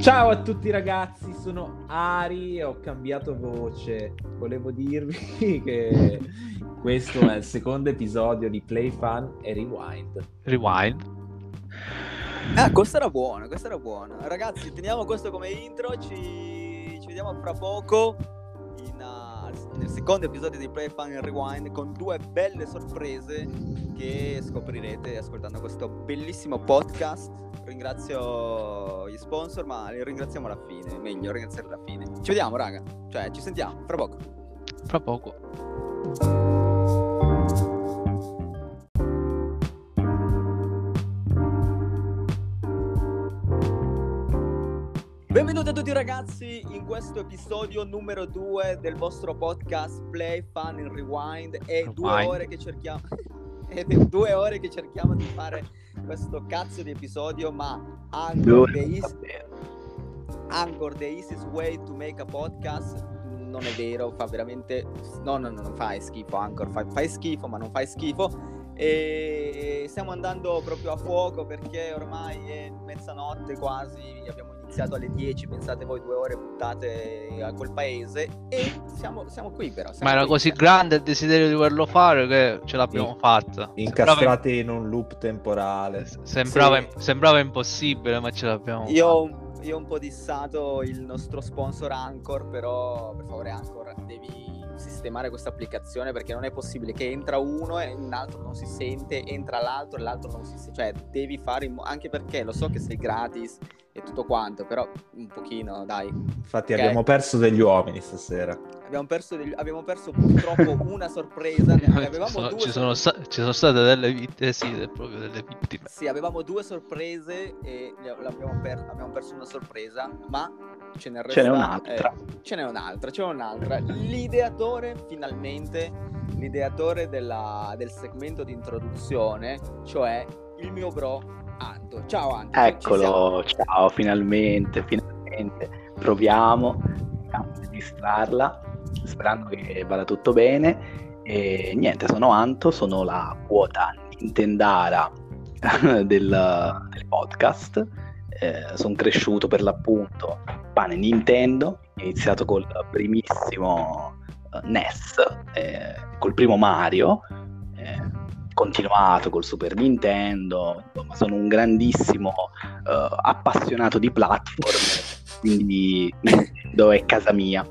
Ciao a tutti ragazzi, sono Ari e ho cambiato voce. Volevo dirvi che questo è il secondo episodio di Play Fun e Rewind. Rewind. Ah, questo era buono, questo era buono. Ragazzi, teniamo questo come intro, ci, ci vediamo fra poco in, uh, nel secondo episodio di Play Fun e Rewind con due belle sorprese che scoprirete ascoltando questo bellissimo podcast. Ringrazio gli sponsor, ma li ringraziamo alla fine, meglio ringraziarli alla fine. Ci vediamo, raga. Cioè, ci sentiamo fra poco. Fra poco. Benvenuti a tutti ragazzi in questo episodio numero 2 del vostro podcast Play Fun and Rewind. È due ore che cerchiamo. Ed è due ore che cerchiamo di fare questo cazzo di episodio, ma Anchor, the, eas- Anchor, the easiest way to make a podcast non è vero, fa veramente no, no, no, non fai schifo Anchor, fai, fai schifo, ma non fai schifo. E stiamo andando proprio a fuoco perché ormai è mezzanotte quasi, abbiamo iniziato alle 10, pensate voi due ore buttate a quel paese e siamo, siamo qui però. siamo Ma era qui. così grande il desiderio di volerlo fare che ce l'abbiamo Sì. fatta. Incastrati in un loop temporale. Sembrava, Sì. sembrava impossibile, ma ce l'abbiamo Io fatta. io ho un po' dissato il nostro sponsor Anchor, però per favore Anchor devi sistemare questa applicazione perché non è possibile che entra uno e un altro non si sente, entra l'altro e l'altro non si sente, cioè devi fare in mo- anche perché lo so che sei gratis e tutto quanto, però un pochino dai. Infatti Ok. abbiamo perso degli uomini stasera. Abbiamo perso, degli- abbiamo perso purtroppo una sorpresa, ne avevamo ci, sono, due ci sono sta- ci sono state delle vittime, sì, de- proprio delle vittime. Sì, avevamo due sorprese e l'abbiamo per- abbiamo perso una sorpresa, ma ce ne resta, Ce n'è un'altra. eh, ce n'è un'altra, ce n'è un'altra. L'ideatore, finalmente, l'ideatore della- del segmento di introduzione, cioè il mio bro Anto. Ciao Anto. Eccolo, ciao, finalmente, finalmente. Proviamo a registrarla, sperando che vada tutto bene. E niente, sono Anto, sono la quota Nintendara del, del podcast. sono cresciuto per l'appunto pane Nintendo, ho iniziato col primissimo eh, NES, eh, col primo Mario, eh, continuato col Super Nintendo, insomma sono un grandissimo eh, appassionato di platform, quindi Nintendo è casa mia.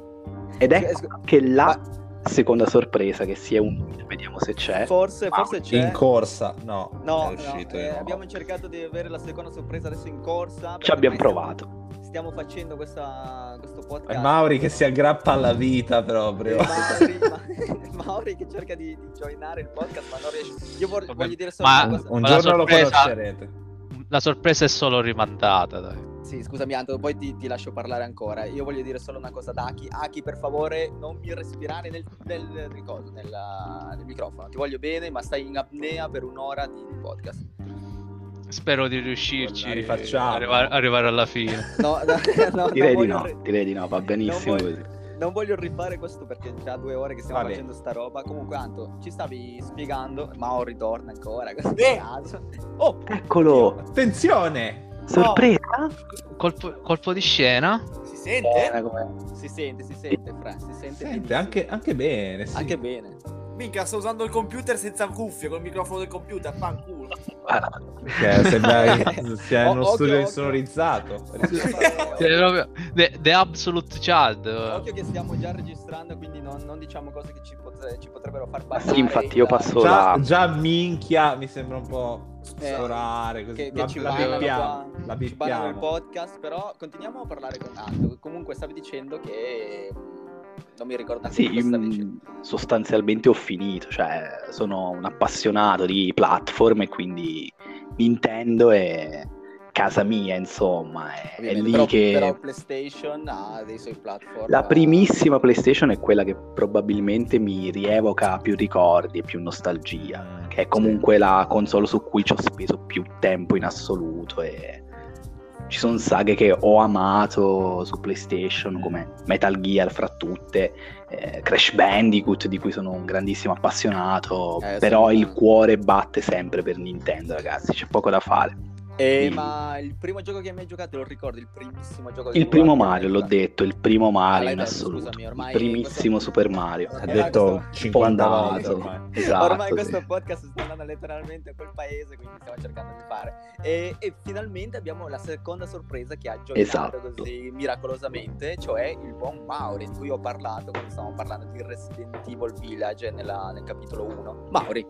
Ed ecco anche la seconda sorpresa che si è unita, vediamo se c'è. Forse, forse c'è. In corsa, no. No, è no, uscito eh, nuovo. abbiamo cercato di avere la seconda sorpresa adesso in corsa. Ci abbiamo provato. Stiamo facendo questa, questo È podcast. Mauri che si aggrappa alla vita proprio. Mauri, ma- Mauri che cerca di, di joinare il podcast, ma non riesce. Io vor- voglio dire solo ma- una cosa. Un Ma giorno sorpresa- lo conoscerete. La sorpresa è solo rimandata, dai. Sì, scusami, Anto, poi ti, ti lascio parlare ancora. Io voglio dire solo una cosa ad Aki. Aki, per favore, non mi respirare nel, nel, nel nel microfono. Ti voglio bene, ma stai in apnea per un'ora di podcast. Spero di riuscirci rifacciamo. a arrivare, arrivare alla fine. No, no, no, Direi non di no, ri- direi di no, va benissimo voglio- così. Non voglio rifare questo perché già due ore che stiamo Va bene. facendo sta roba. Comunque, Anto, ci stavi spiegando. Mao ritorna ancora. Eh. Oh, Eccolo, Attenzione! sorpresa! Colpo, colpo di scena. si sente? Si sente, si sente, Fra, si sente, Sente anche, anche bene. Sì. Anche bene. Minchia, sto usando il computer senza cuffie, col microfono del computer, fanculo. Perché sembra che sia Oh, uno occhio, studio insonorizzato. Cioè, proprio the, the absolute child. Occhio che stiamo già registrando, quindi non, non diciamo cose che ci, potre- ci potrebbero far bannare. sì, infatti io passo Già, la... già minchia mi sembra un po' Eh, sforare così. Che, che la, ci la bippiamo, la bannano il bippiamo. podcast, però continuiamo a parlare con Anto. Comunque stavi dicendo che non mi ricordo neanche Sì, mm, sostanzialmente ho finito, cioè sono un appassionato di platform e quindi Nintendo è casa mia, insomma, è, è lì però, che... però PlayStation ha dei suoi platform. La primissima PlayStation è quella che probabilmente mi rievoca più ricordi e più nostalgia, che è comunque la console su cui ci ho speso più tempo in assoluto e ci sono saghe che ho amato su PlayStation come Metal Gear fra tutte, eh, Crash Bandicoot di cui sono un grandissimo appassionato, Eh, però sono- il cuore batte sempre per Nintendo ragazzi, c'è poco da fare. Eh, Sì. ma il primo gioco che mi hai giocato, lo ricordi? Il primissimo gioco che Il primo Mario, l'ho detto, il primo Ah, Mario l'hai in detto, assoluto. scusami, Il ormai primissimo questo- Super Mario. Ha detto questo- 50 volte. Esatto, Ormai sì. questo podcast sta letteralmente a quel paese, quindi stiamo cercando di fare. E, e finalmente abbiamo la seconda sorpresa che ha giocato Esatto. così miracolosamente, cioè il buon Mauri, di cui ho parlato quando stavamo parlando di Resident Evil Village nella- nel capitolo 1. Mauri,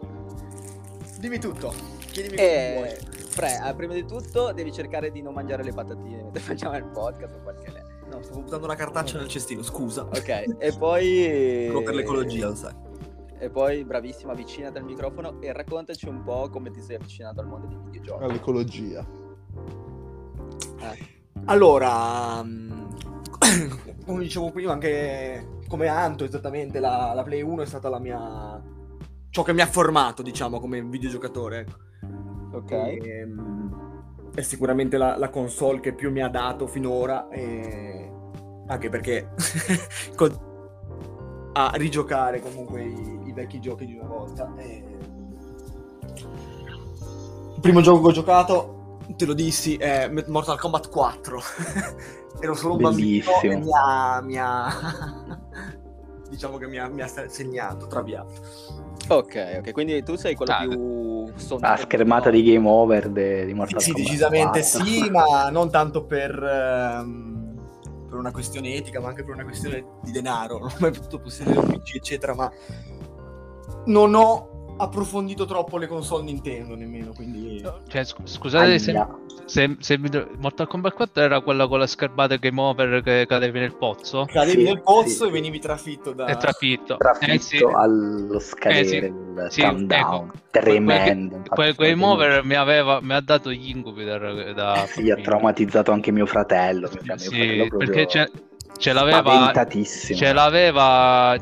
Dimmi tutto. Chiedimi eh, vuoi. Fre, eh, prima di tutto devi cercare di non mangiare le patatine mentre facciamo il podcast o qualche le- No, stavo buttando una cartaccia nel cestino, scusa. Ok, e poi... Solo per l'ecologia, lo sai. E poi, bravissima, avvicinati al microfono e raccontaci un po' come ti sei avvicinato al mondo dei videogiochi. All'ecologia. Allora, mm, come dicevo prima, anche come Anto, esattamente la, la Play 1 è stata la mia. ciò che mi ha formato, diciamo, come videogiocatore. Ecco. Ok. Ehm, è sicuramente la, la console che più mi ha dato finora. e- Anche perché con- a rigiocare comunque i, i vecchi giochi di una volta. e- Il primo gioco che ho giocato, te lo dissi, è Mortal Kombat 4. Ero solo un bambino Bellissimo. e mi ha, mi ha- diciamo che mi ha, mi ha segnato, traviato. Ok, ok, quindi tu sei quello Ah, più. La schermata di Game Over de- di Mortal Sì, Kombat decisamente 4. sì, ma non tanto per, ehm, per una questione etica, ma anche per una questione di denaro. Non ho mai potuto possedere un PC, eccetera, ma non ho approfondito troppo le console Nintendo nemmeno, quindi... Cioè, sc- scusate se, se, se mi Mortal Kombat 4 era quella con la schermata game over che cadevi nel pozzo? Cadevi Sì, nel pozzo sì. e venivi trafitto da... E trafitto. Trafitto Eh, sì. allo scadere Eh, sì. del Sì, countdown. ecco. Tremendo. Quel sono game over mi, aveva, mi ha dato gli incubi da, da Sì, ha traumatizzato anche mio fratello. cioè, mio Sì, fratello proprio perché ce, ce l'aveva ce l'aveva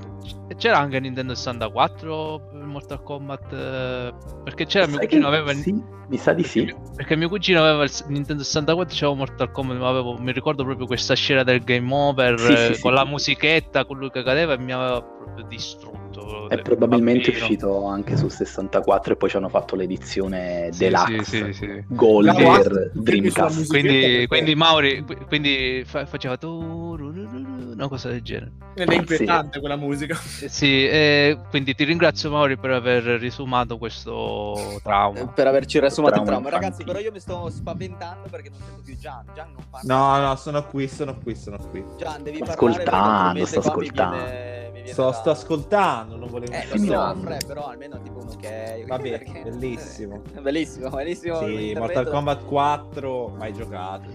c'era anche Nintendo 64 per Mortal Kombat eh, perché c'era mio Sai cugino aveva il- Sì, mi sa di sì. perché mio cugino aveva il Nintendo 64 c'avevo Mortal Kombat ma avevo- mi ricordo proprio questa scena del game over Sì, eh, sì, sì, con la sì. musichetta con lui che cadeva e mi aveva proprio distrutto È da probabilmente bambino. uscito anche su 64 e poi ci hanno fatto l'edizione Sì, deluxe sì, sì, sì. Gold per sulla Dreamcast. Quindi, quindi Mauri qui- quindi fa- faceva una cosa del genere Ed è inquietante quella musica. Eh, Sì, eh, quindi ti ringrazio Mauri per aver risumato questo trauma. Per averci riassumato il Trauma. Ragazzi, però io mi sto spaventando perché non sento più Gian. Gian non parla. No, no, sono qui, sono qui, sono qui. Gian, devi ascoltando, sto ascoltando. Viene- mi Sto, da- sto ascoltando, non volevo Eh, lo Sì, so, Milano. Fre, però almeno tipo un ok. Vabbè, perché- bellissimo. bellissimo, bellissimo. Sì. Mortal Kombat 4, mai giocato.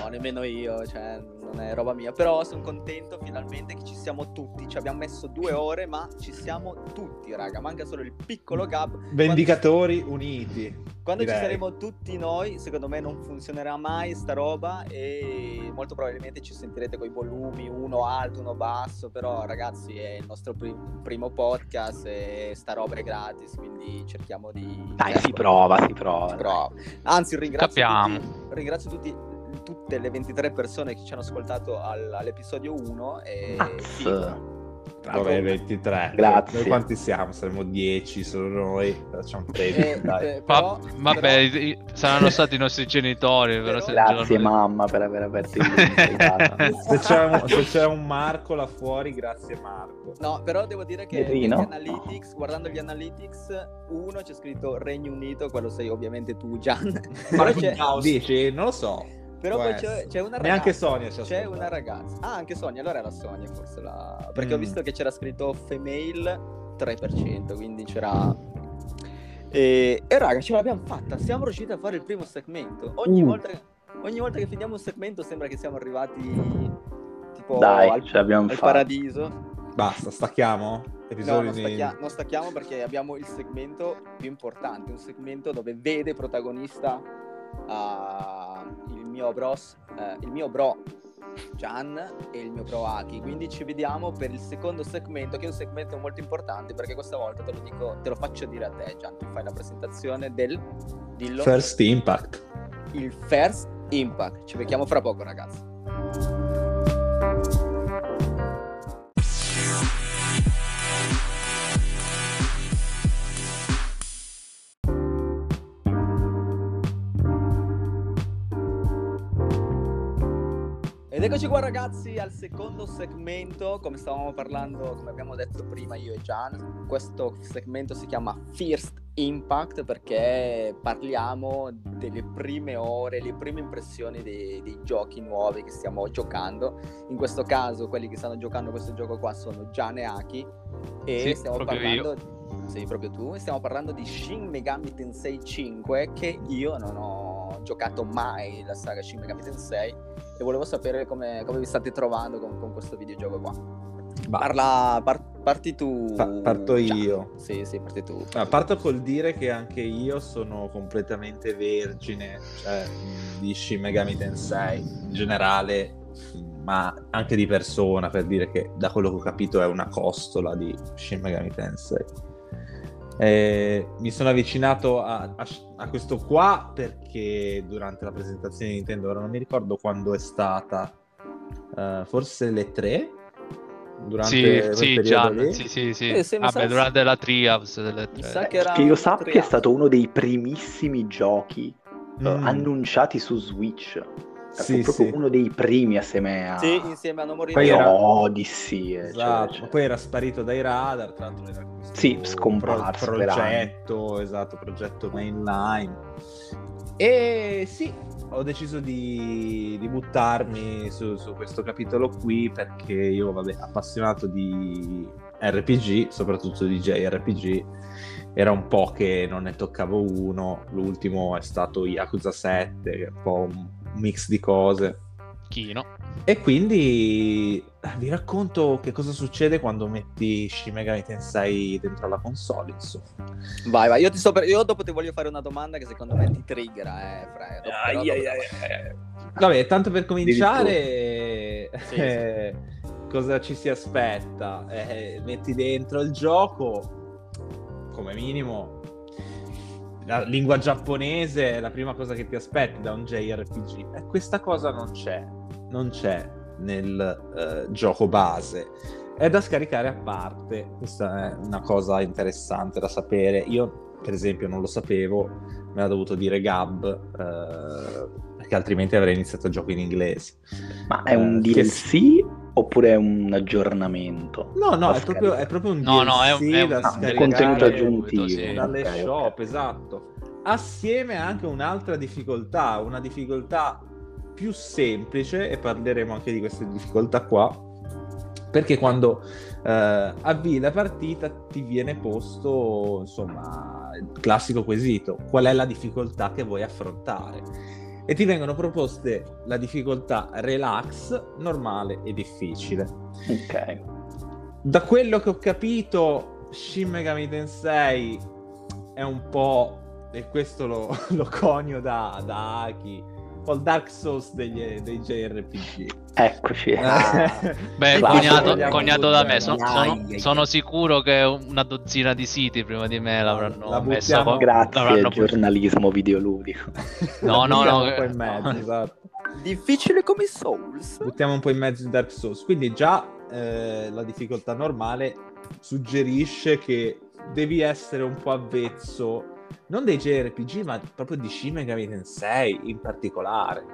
No, nemmeno io, cioè, non è roba mia. Però sono contento finalmente che ci siamo tutti. Ci abbiamo messo due ore, ma ci siamo tutti, raga. Manca solo il piccolo gap. Vendicatori uniti. Quando ci direi. saremo tutti noi, secondo me non funzionerà mai sta roba e molto probabilmente ci sentirete con i volumi, uno alto, uno basso, però ragazzi è il nostro prim- primo podcast e sta roba è gratis, quindi cerchiamo di... Dai, si prova, si prova. si prova. Anzi, ringrazio, tutti, ringrazio tutti, tutte le 23 persone che ci hanno ascoltato al- all'episodio 1 e... Vabbè, 23. Grazie. Noi quanti siamo? Saremo 10 solo noi. Facciamo 13, Eh, dai. eh, Va- però- vabbè, però- saranno stati i nostri genitori. Però Però- Grazie mamma per aver aperto il. Se c'è, un, se c'è un Marco là fuori, grazie Marco. No, però devo dire che analytics, guardando gli analytics, uno c'è scritto Regno Unito, quello sei ovviamente tu, Gian. Marco c'è. Dici? Non lo so. Però può poi c'è, c'è una ragazza. Neanche Sonia C'è ascolta. una ragazza. Ah, anche Sonia, allora era Sonia forse la... Perché ho Mm. visto che c'era scritto female 3%, quindi c'era... E, e raga, ce l'abbiamo fatta, siamo riusciti a fare il primo segmento. Ogni, Uh. volta, che- ogni volta che finiamo un segmento sembra che siamo arrivati tipo Dai, al, al paradiso. Basta, stacchiamo? No, Episodi non, di- stacchia- non stacchiamo perché abbiamo il segmento più importante, un segmento dove vede protagonista il mio bros, eh, il mio bro Gian e il mio bro Aki. Quindi ci vediamo per il secondo segmento, che è un segmento molto importante perché questa volta te lo dico, te lo faccio dire a te, Gian. Tu fai la presentazione del dillo First Impact. il first impact. Ci becchiamo fra poco, ragazzi. Eccoci qua ragazzi al secondo segmento, come stavamo parlando, come abbiamo detto prima io e Gian, questo segmento si chiama First Impact perché parliamo delle prime ore, le prime impressioni dei, dei giochi nuovi che stiamo giocando. In questo caso quelli che stanno giocando questo gioco qua sono Gian e Aki e Sì, stiamo parlando... Sì, proprio tu. E stiamo parlando di Shin Megami Tensei 5 che io non ho giocato mai la saga Shin Megami Tensei e volevo sapere come, come vi state trovando con, con questo videogioco qua. Parla, par- parti tu. Pa- parto io. Sì, sì, parti tu. Ah, parto col dire che anche io sono completamente vergine cioè, di Shin Megami Tensei in generale, ma anche di persona, per dire che da quello che ho capito è una costola di Shin Megami Tensei. Eh, mi sono avvicinato a, a- a questo qua perché durante la presentazione di Nintendo, ora non mi ricordo quando è stata, eh, forse le 3? Durante Sì, sì, Gian, sì, sì, sì. Eh, sì, Vabbè, durante la Trials delle Mi tre. sa che era Che io sappia è stato uno dei primissimi giochi eh, Mm. annunciati su Switch. Sì, Fu proprio sì. uno dei primi assieme a Sì, insieme a. Poi Poi era- Odyssey. eccetera, Esatto, eccetera. ma poi era sparito dai radar, tra l'altro era questo Sì, scomparso pro- per progetto, esatto, progetto mainline. E sì, ho deciso di, di buttarmi su, su questo capitolo qui perché io, vabbè, appassionato di RPG, soprattutto di JRPG, era un po' che non ne toccavo uno, l'ultimo è stato Yakuza 7, che è un po' un mix di cose. Chino. E quindi eh, vi racconto che cosa succede quando metti Shin Megami Tensei dentro la console, insomma. Vai, vai. Io, ti sto per- io dopo ti voglio fare una domanda che secondo me ti triggera, eh, Fra. Dopo- ai, dopo- ai, Vabbè, tanto per cominciare, Sì, eh, cosa ci si aspetta? Eh, metti dentro il gioco, come minimo, la lingua giapponese è la prima cosa che ti aspetti da un JRPG. E questa cosa non c'è, non c'è nel eh, gioco base. È da scaricare a parte, questa è una cosa interessante da sapere. Io, per esempio, non lo sapevo, me l'ha dovuto dire Gab, eh, perché altrimenti avrei iniziato il gioco in inglese. Ma è un Eh, DLC oppure è un aggiornamento? No, no, è proprio, è proprio un No, no, è un- è un- da ah, un scaricare contenuto aggiuntivo. sì. dalle Ok, ok. shop, esatto. Assieme anche a un'altra difficoltà, una difficoltà più semplice, e parleremo anche di queste difficoltà qua, perché quando eh, avvii la partita ti viene posto, insomma, il classico quesito, qual è la difficoltà che vuoi affrontare? E ti vengono proposte la difficoltà relax, normale e difficile. Ok. Da quello che ho capito, Shin Megami Tensei è un po', e questo lo, lo conio da, da Aki, il Dark Souls degli, dei JRPG. Eccoci. Ah. Beh, cognato, cognato da me, sono, ai. sono sicuro che una dozzina di siti prima di me l'avranno La messo. con- Grazie, l'avranno- giornalismo videoludico. No, no, no, Un po' in mezzo, no. esatto. Difficile come Souls. Buttiamo un po' in mezzo di Dark Souls. Quindi già eh, la difficoltà normale suggerisce che devi essere un po' avvezzo, non dei JRPG, ma proprio di Shin Megami Tensei in particolare.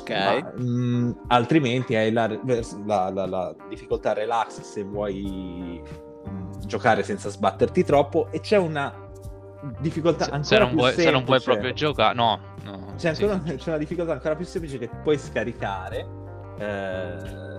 Ok. Ma, mh, altrimenti hai la, la- la- la difficoltà relax se vuoi mh, giocare senza sbatterti troppo e c'è una difficoltà ancora se non più vuoi, se non vuoi semplice. proprio giocare, no, no. C'è, sì. ancora- c'è una difficoltà ancora più semplice che puoi scaricare eh,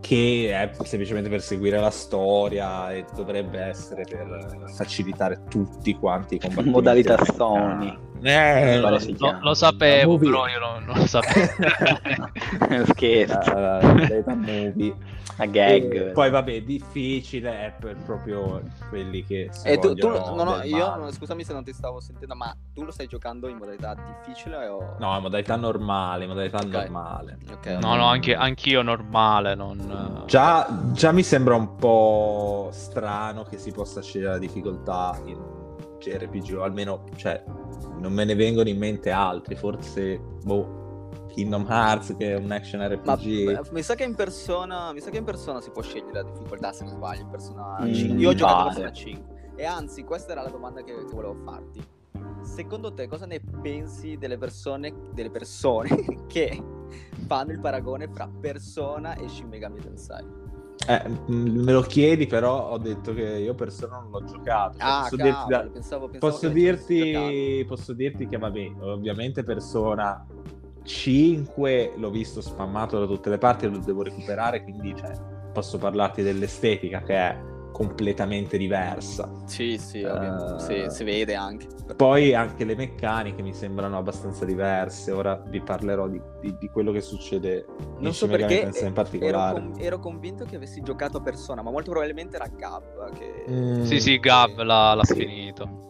che è semplicemente per seguire la storia e dovrebbe essere per facilitare tutti quanti i combattimenti. Modalità Sony. Eh, lo- Lo, sapevo, però io non, non lo sapevo. Scherzo. la- la modalità movie. A gag. E poi vabbè, difficile è per proprio quelli che E tu, tu- vogliono no, no, io scusami se non ti stavo sentendo, ma tu lo stai giocando in modalità difficile o No, in modalità normale, in modalità Ok. normale. Ok. No, no, anche anch'io normale, non... Già, già mi sembra un po' strano che si possa scegliere la difficoltà in JRPG, o almeno, cioè, non me ne vengono in mente altri, forse, boh, Kingdom Hearts che è un action Ma RPG. beh, mi sa che in persona, mi sa che in persona si può scegliere la difficoltà se non sbaglio, in persona Mm, 5. Io ho giocato pare. persona 5. E anzi, questa era la domanda che, che volevo farti. Secondo te cosa ne pensi delle persone, delle persone che fanno il paragone fra Persona e Shin Megami Tensei. Eh, me lo chiedi, però ho detto che io persona non l'ho giocato. Cioè, Ah, posso cavolo, dirti, da- pensavo, pensavo posso dirti, posso dirti che vabbè, ovviamente persona 5 l'ho visto spammato da tutte le parti, lo devo recuperare, quindi cioè, posso parlarti dell'estetica che è completamente diversa. Sì, sì, Eh, ovvio. Sì, si vede anche. Poi anche le meccaniche mi sembrano abbastanza diverse. Ora vi parlerò di, di- di quello che succede Non so perché Tensei in ero, particolare. con- ero convinto che avessi giocato a Persona, ma molto probabilmente era Gab che... Mm, Sì, sì, Gab l'ha, l'ha Sì. finito.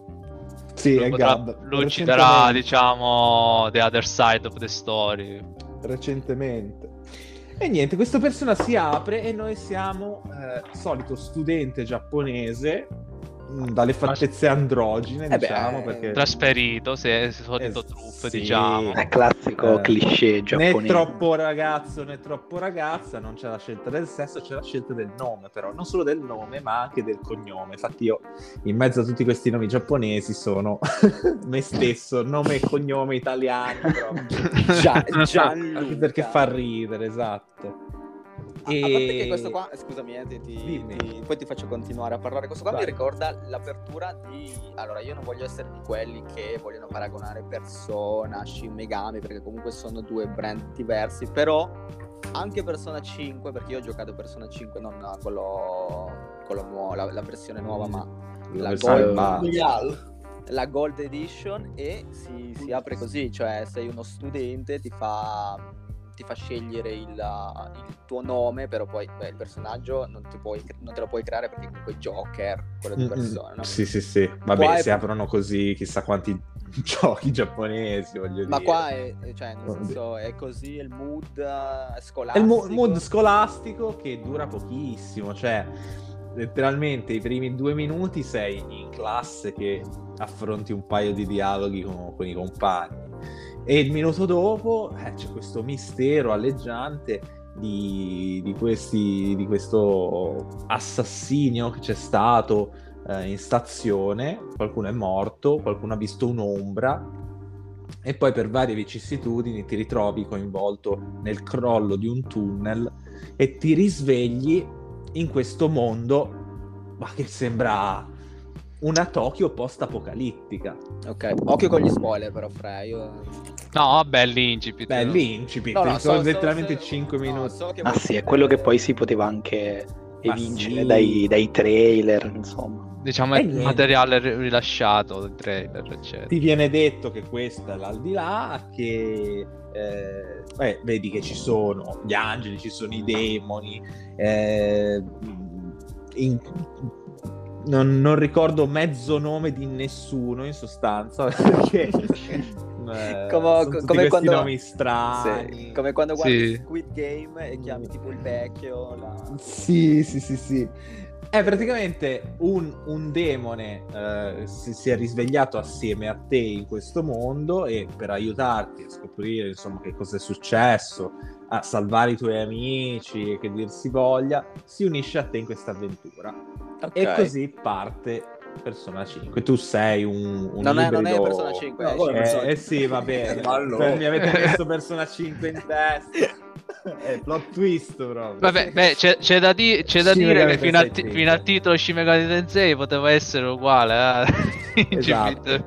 Sì, Lui è potrà- Gab. Lui ci darà, Recentemente- diciamo, the other side of the story. recentemente. E niente, questa persona si apre e noi siamo eh, solito studente giapponese dalle fattezze androgine, beh, diciamo, eh, perché Trasferito, se è solito Eh, truppe, sì. diciamo. È classico Eh, cliché né giapponese. troppo ragazzo né troppo ragazza, non c'è la scelta del sesso, c'è la scelta del nome, però non solo del nome, ma anche del cognome. Infatti, io in mezzo a tutti questi nomi giapponesi sono me stesso, nome e cognome italiani, però. Gia- Anche Gianluca. perché fa ridere, esatto. A, a parte che questo qua, scusami, eh, ti- ti- poi ti faccio continuare a parlare. Questo qua Vai. mi ricorda l'apertura di. Allora, io non voglio essere di quelli che vogliono paragonare Persona, Shin Megami, perché comunque sono due brand diversi. Però anche Persona 5, perché io ho giocato Persona 5, non quello, quello nuovo, la, la versione nuova, ma La la Gold- la Gold Edition e si, si apre così, cioè sei uno studente, ti fa, ti fa scegliere il, il tuo nome, però poi beh, il personaggio non, puoi- non te lo puoi creare perché comunque Joker, quello di Mm, mm. persona, no? Sì, sì, sì. Vabbè, Qua è- si aprono così chissà quanti giochi giapponesi, voglio Ma dire. qua è, cioè, nel senso, è così, il mood eh, È il scolastico. mo- mood scolastico che dura pochissimo, cioè letteralmente i primi due minuti sei in classe che affronti un paio di dialoghi con, con i compagni e il minuto dopo eh, c'è questo mistero alleggiante di, di questi, di questo assassinio che c'è stato eh, in stazione, qualcuno è morto, qualcuno ha visto un'ombra. E poi per varie vicissitudini ti ritrovi coinvolto nel crollo di un tunnel e ti risvegli in questo mondo ma che sembra una Tokyo post-apocalittica. Ok, occhio con gli spoiler però, Fra, io... No, vabbè, l'incipit. Beh, l'incipit, No, no, sono so- letteralmente so- 5 no, minuti. so Ah sì, è quello che poi si poteva anche evincere sì. dai, dai trailer, insomma. Diciamo è niente. materiale ri- rilasciato, il trailer, eccetera. Ti viene detto che questo è l'aldilà, che eh, beh, vedi che ci sono gli angeli, ci sono i demoni. eh, in- non, non ricordo mezzo nome di nessuno in sostanza perché eh, Come- sono tutti come quando- nomi strani. Sì, come quando guardi Sì. Squid Game e chiami tipo il vecchio, la... Sì, sì, sì, sì. È praticamente un, un demone eh, si, si è risvegliato assieme a te in questo mondo e per aiutarti a scoprire insomma che cosa è successo, a salvare i tuoi amici, che dir si voglia, si unisce a te in questa avventura. Ok. E così parte Persona 5. Tu sei un, un Non è- non è Persona 5, No, eh, Eh, eh sì, va bene. Allora. Mi avete messo Persona 5 in testa. È plot twist proprio. Vabbè, beh, c'è, c'è da, di- c'è da dire che fino, ti- 5. fino al titolo Shin Megami Tensei poteva essere uguale, eh. Esatto.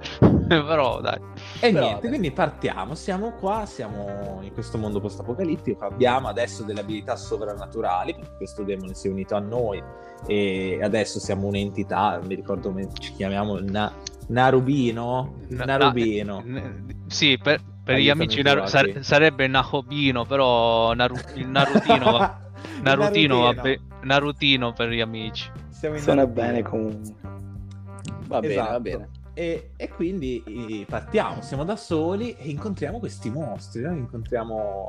Però dai. E Però, niente, vabbè. quindi partiamo, siamo qua, siamo in questo mondo post-apocalittico, abbiamo adesso delle abilità sovrannaturali, perché questo demone si è unito a noi e adesso siamo un'entità, non mi ricordo come ci chiamiamo, Na- Narubino? Na- Narubino. na- sì, per, per gli amici Naru- sar- sarebbe Nahobino, però Naru- il Narutino, va- Narutino, va be- Narutino per gli amici. Siamo in Suona bene comunque. Va bene, Esatto. va bene. E, e quindi partiamo, siamo da soli e incontriamo questi mostri, no? incontriamo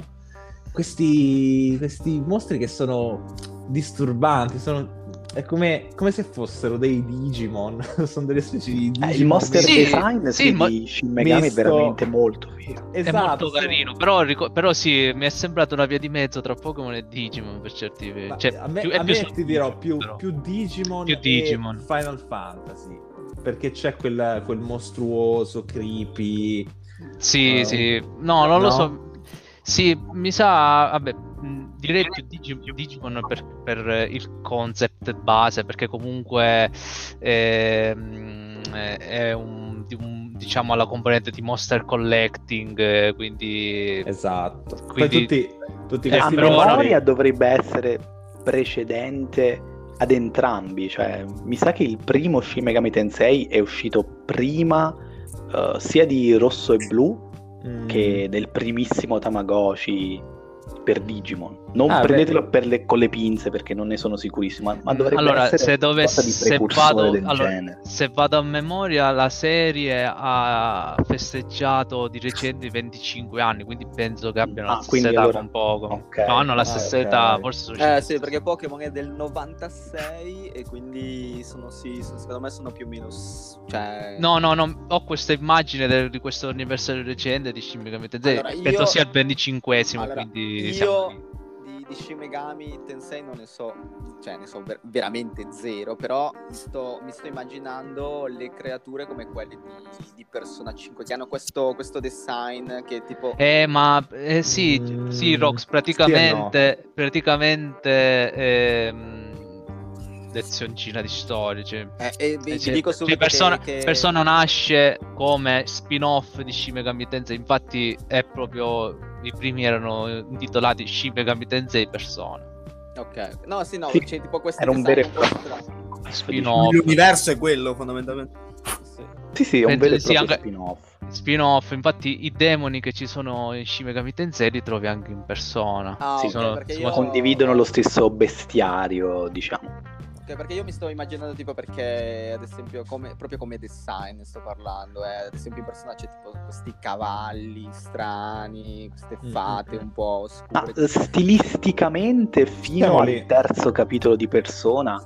questi, questi mostri che sono disturbanti, sono, è come, come se fossero dei Digimon, sono delle specie di Digimon. Eh, il monster Sì, design sì, sì, ma- di Shin Megami misto- è veramente molto figo. È Esatto, molto sono- carino, però, rico- però sì, mi è sembrato una via di mezzo tra Pokémon e Digimon per certi Ma versi. Cioè, a me, più- a è più me sul- ti dirò più, più Digimon, Più e Digimon. Final Fantasy perché c'è quel, quel mostruoso creepy Sì, Uh, sì, no, non lo no? so. Sì, mi sa, vabbè, mh, direi più Digi- Digimon per, per il concept base, perché comunque ehm, è un, un- diciamo alla componente di monster collecting, eh, quindi Esatto. Quindi- Poi tutti, tutti Eh, questi però- mostri- memoria dovrebbe essere precedente ad entrambi, cioè mi sa che il primo Shin Megami Tensei è uscito prima eh, sia di Rosso e Blu Mm. che del primissimo Tamagotchi per Digimon. Non Ah, prendetelo beh. per le- con le pinze perché non ne sono sicurissimo, ma, ma dovrebbe allora essere se, di se, vado, del allora, genere. se vado a memoria, la serie ha festeggiato di recente i 25 anni, quindi penso che abbiano Ah, la stessa età allora- con poco. ok. No, hanno la Ah, stessa ok. età, forse sono Eh sì, perché Pokémon è del 96 e quindi sono, sì, sono- secondo me sono più o meno... Cioè... No, no, no, ho questa immagine del- di questo anniversario recente di Shin Megami Tensei. Allora, io- Penso sia il 25esimo, Allora, quindi siamo lì. io di, di Shin Megami Tensei non ne so, cioè ne so ver- veramente zero, però sto- mi sto immaginando le creature come quelle di, di Persona 5 che hanno questo, questo design che tipo... Eh, ma eh, sì, Mm, sì, Rox, sì e praticamente, praticamente ehm, lezioncina di storia. Cioè, eh, e vi, eh, vi cioè, dico cioè, subito persona, che, che- Persona nasce come spin-off di Shin Megami Tensei, infatti è proprio i primi erano intitolati Shin Megami Tensei Persona. Ok, no sì no, Sì, c'è tipo questo era un vero e proprio. Spin-off. L'universo è quello, fondamentalmente. Sì. Sì, sì, è un vero e proprio anche- spin-off. Spin-off, infatti i demoni che ci sono in Shin Megami Tensei li trovi anche in persona. Ah, Sì, ok, sono- sono- io... Condividono lo stesso bestiario, diciamo. Ok, perché io mi sto immaginando tipo perché ad esempio come, proprio come design sto parlando, eh, ad esempio in persona c'è tipo questi cavalli strani, queste Mm, fate mm, un po' Ma oscure. eh, stilisticamente, fino Siamo al lì. terzo capitolo di Persona,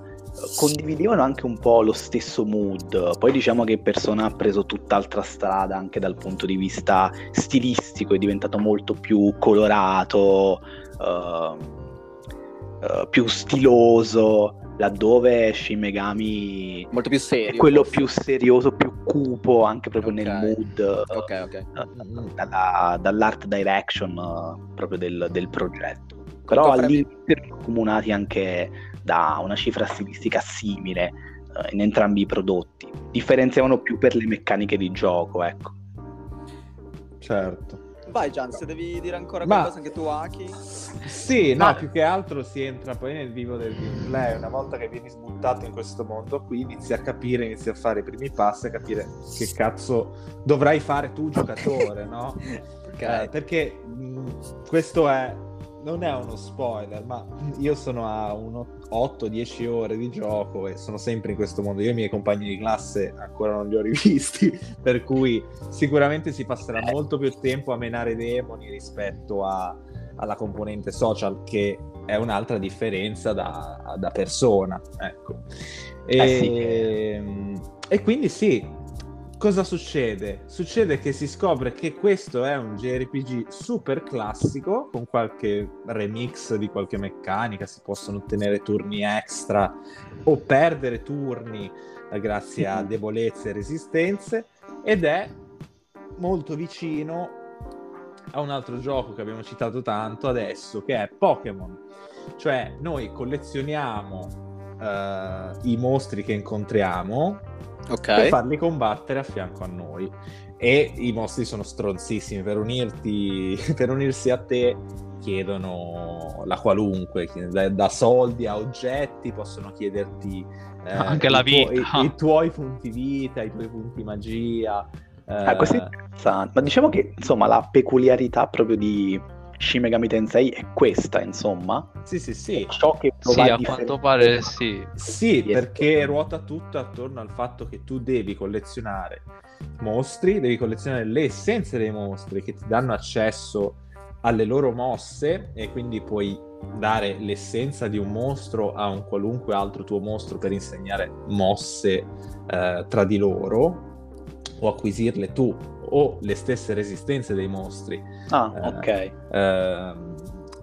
condividevano anche un po' lo stesso mood. Poi diciamo che Persona ha preso tutt'altra strada anche dal punto di vista stilistico, è diventato molto più colorato, eh, eh, più stiloso, laddove Shin Megami Molto più serio. è quello forse. più serioso, più cupo, anche proprio nel Ok. mood. eh, Ok, ok. Mm. dalla- dall'art direction eh, proprio del, del progetto. Però all'inizio comunati anche da una cifra stilistica simile eh, in entrambi i prodotti. Differenziavano più per le meccaniche di gioco, ecco. Certo. Vai Gian, se devi dire ancora Ma- qualcosa anche tu Aki. Sì, no, Ma- più che altro si entra poi nel vivo del gameplay. Una volta che vieni sbuttato in questo mondo qui, inizi a capire, inizi a fare i primi passi, a capire che cazzo dovrai fare tu, giocatore, no? Ok. Eh, perché mh, questo è non è uno spoiler, ma io sono a uno 8-10 ore di gioco e sono sempre in questo mondo. Io e i miei compagni di classe ancora non li ho rivisti, per cui sicuramente si passerà molto più tempo a menare demoni rispetto a- alla componente social, che è un'altra differenza da, da persona. Ecco. E, Eh sì. e quindi sì, cosa succede? Succede che si scopre che questo è un JRPG super classico con qualche remix di qualche meccanica, si possono ottenere turni extra o perdere turni eh, grazie a debolezze e resistenze ed è molto vicino a un altro gioco che abbiamo citato tanto adesso che è Pokémon. Cioè noi collezioniamo eh, i mostri che incontriamo per Ok. farli combattere a fianco a noi. E i mostri sono stronzissimi. Per, unirti, per unirsi a te chiedono la qualunque, da, da soldi a oggetti, possono chiederti eh, Anche la i tuoi- vita. i, i tuoi punti vita, i tuoi punti magia. eh, Ah, questo è interessante. Ma diciamo che insomma la peculiarità proprio di Shin Megami Tensei è questa, insomma. sì, sì, sì. Ciò che Sì, a quanto pare sì. Sì, perché ruota tutto attorno al fatto che tu devi collezionare mostri, devi collezionare le essenze dei mostri che ti danno accesso alle loro mosse e quindi puoi dare l'essenza di un mostro a un qualunque altro tuo mostro per insegnare mosse eh, tra di loro o acquisirle tu o le stesse resistenze dei mostri. Ah, Eh, ok. Ehm,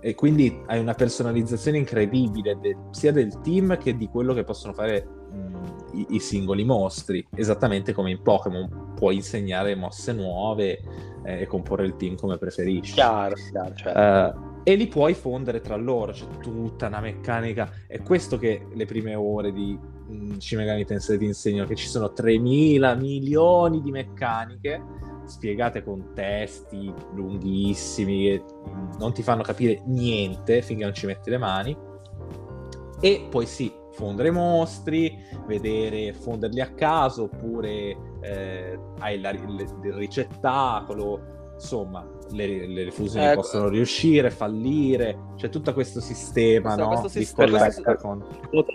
e quindi hai una personalizzazione incredibile de- sia del team che di quello che possono fare mh, i, i singoli mostri, esattamente come in Pokémon puoi insegnare mosse nuove eh, e comporre il team come preferisci. Chiaro, chiaro, certo. Eh, e li puoi fondere tra loro, c'è tutta una meccanica. È questo che le prime ore di mm, Shin Megami Tensei ti insegnano, che ci sono 3.000 milioni di meccaniche spiegate con testi lunghissimi che non ti fanno capire niente finché non ci metti le mani. E poi sì, fondere mostri, vedere fonderli a caso, oppure eh, hai la, il, il ricettacolo, insomma, le, le fusioni Ecco. possono riuscire, fallire, c'è tutto questo sistema Questo- no? questo di sistema- colletta con...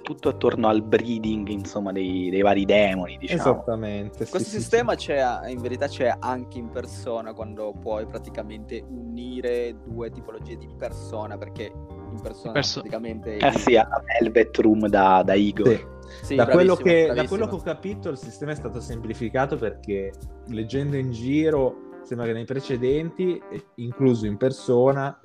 Tutto attorno al breeding, insomma, dei, dei vari demoni, diciamo. Esattamente. sì, Questo sì, sistema c'è in verità c'è anche in persona quando puoi praticamente unire due tipologie di persona perché in persona perso- praticamente Eh sì, alla Velvet Room da, da sì. Igor. Sì. Sì, da, quello che, da quello che ho capito il sistema è stato semplificato perché leggendo in giro sembra che nei precedenti, eh, incluso in persona,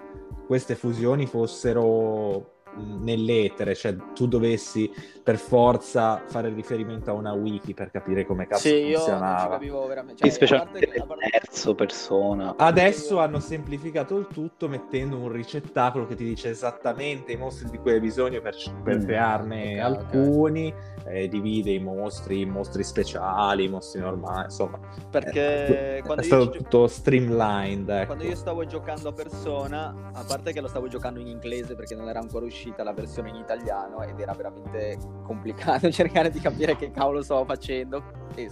queste fusioni fossero nell'etere, cioè tu dovessi per forza fare riferimento a una wiki per capire come cazzo Sì, io non ci funzionava. capivo veramente. Sì, Cioè, a parte- a per parte- terzo persona. Adesso hanno semplificato il tutto mettendo un ricettacolo che ti dice esattamente i mostri di cui hai bisogno per, per Mm. crearne Ok, ok. alcuni, eh, divide i mostri, i mostri speciali, i mostri normali, insomma. Perché Eh, è io stato ci- tutto streamlined. Ecco. Quando io stavo giocando a persona, a parte che lo stavo giocando in inglese perché non era ancora uscita la versione in italiano ed era veramente complicato cercare di capire che cavolo stavo facendo e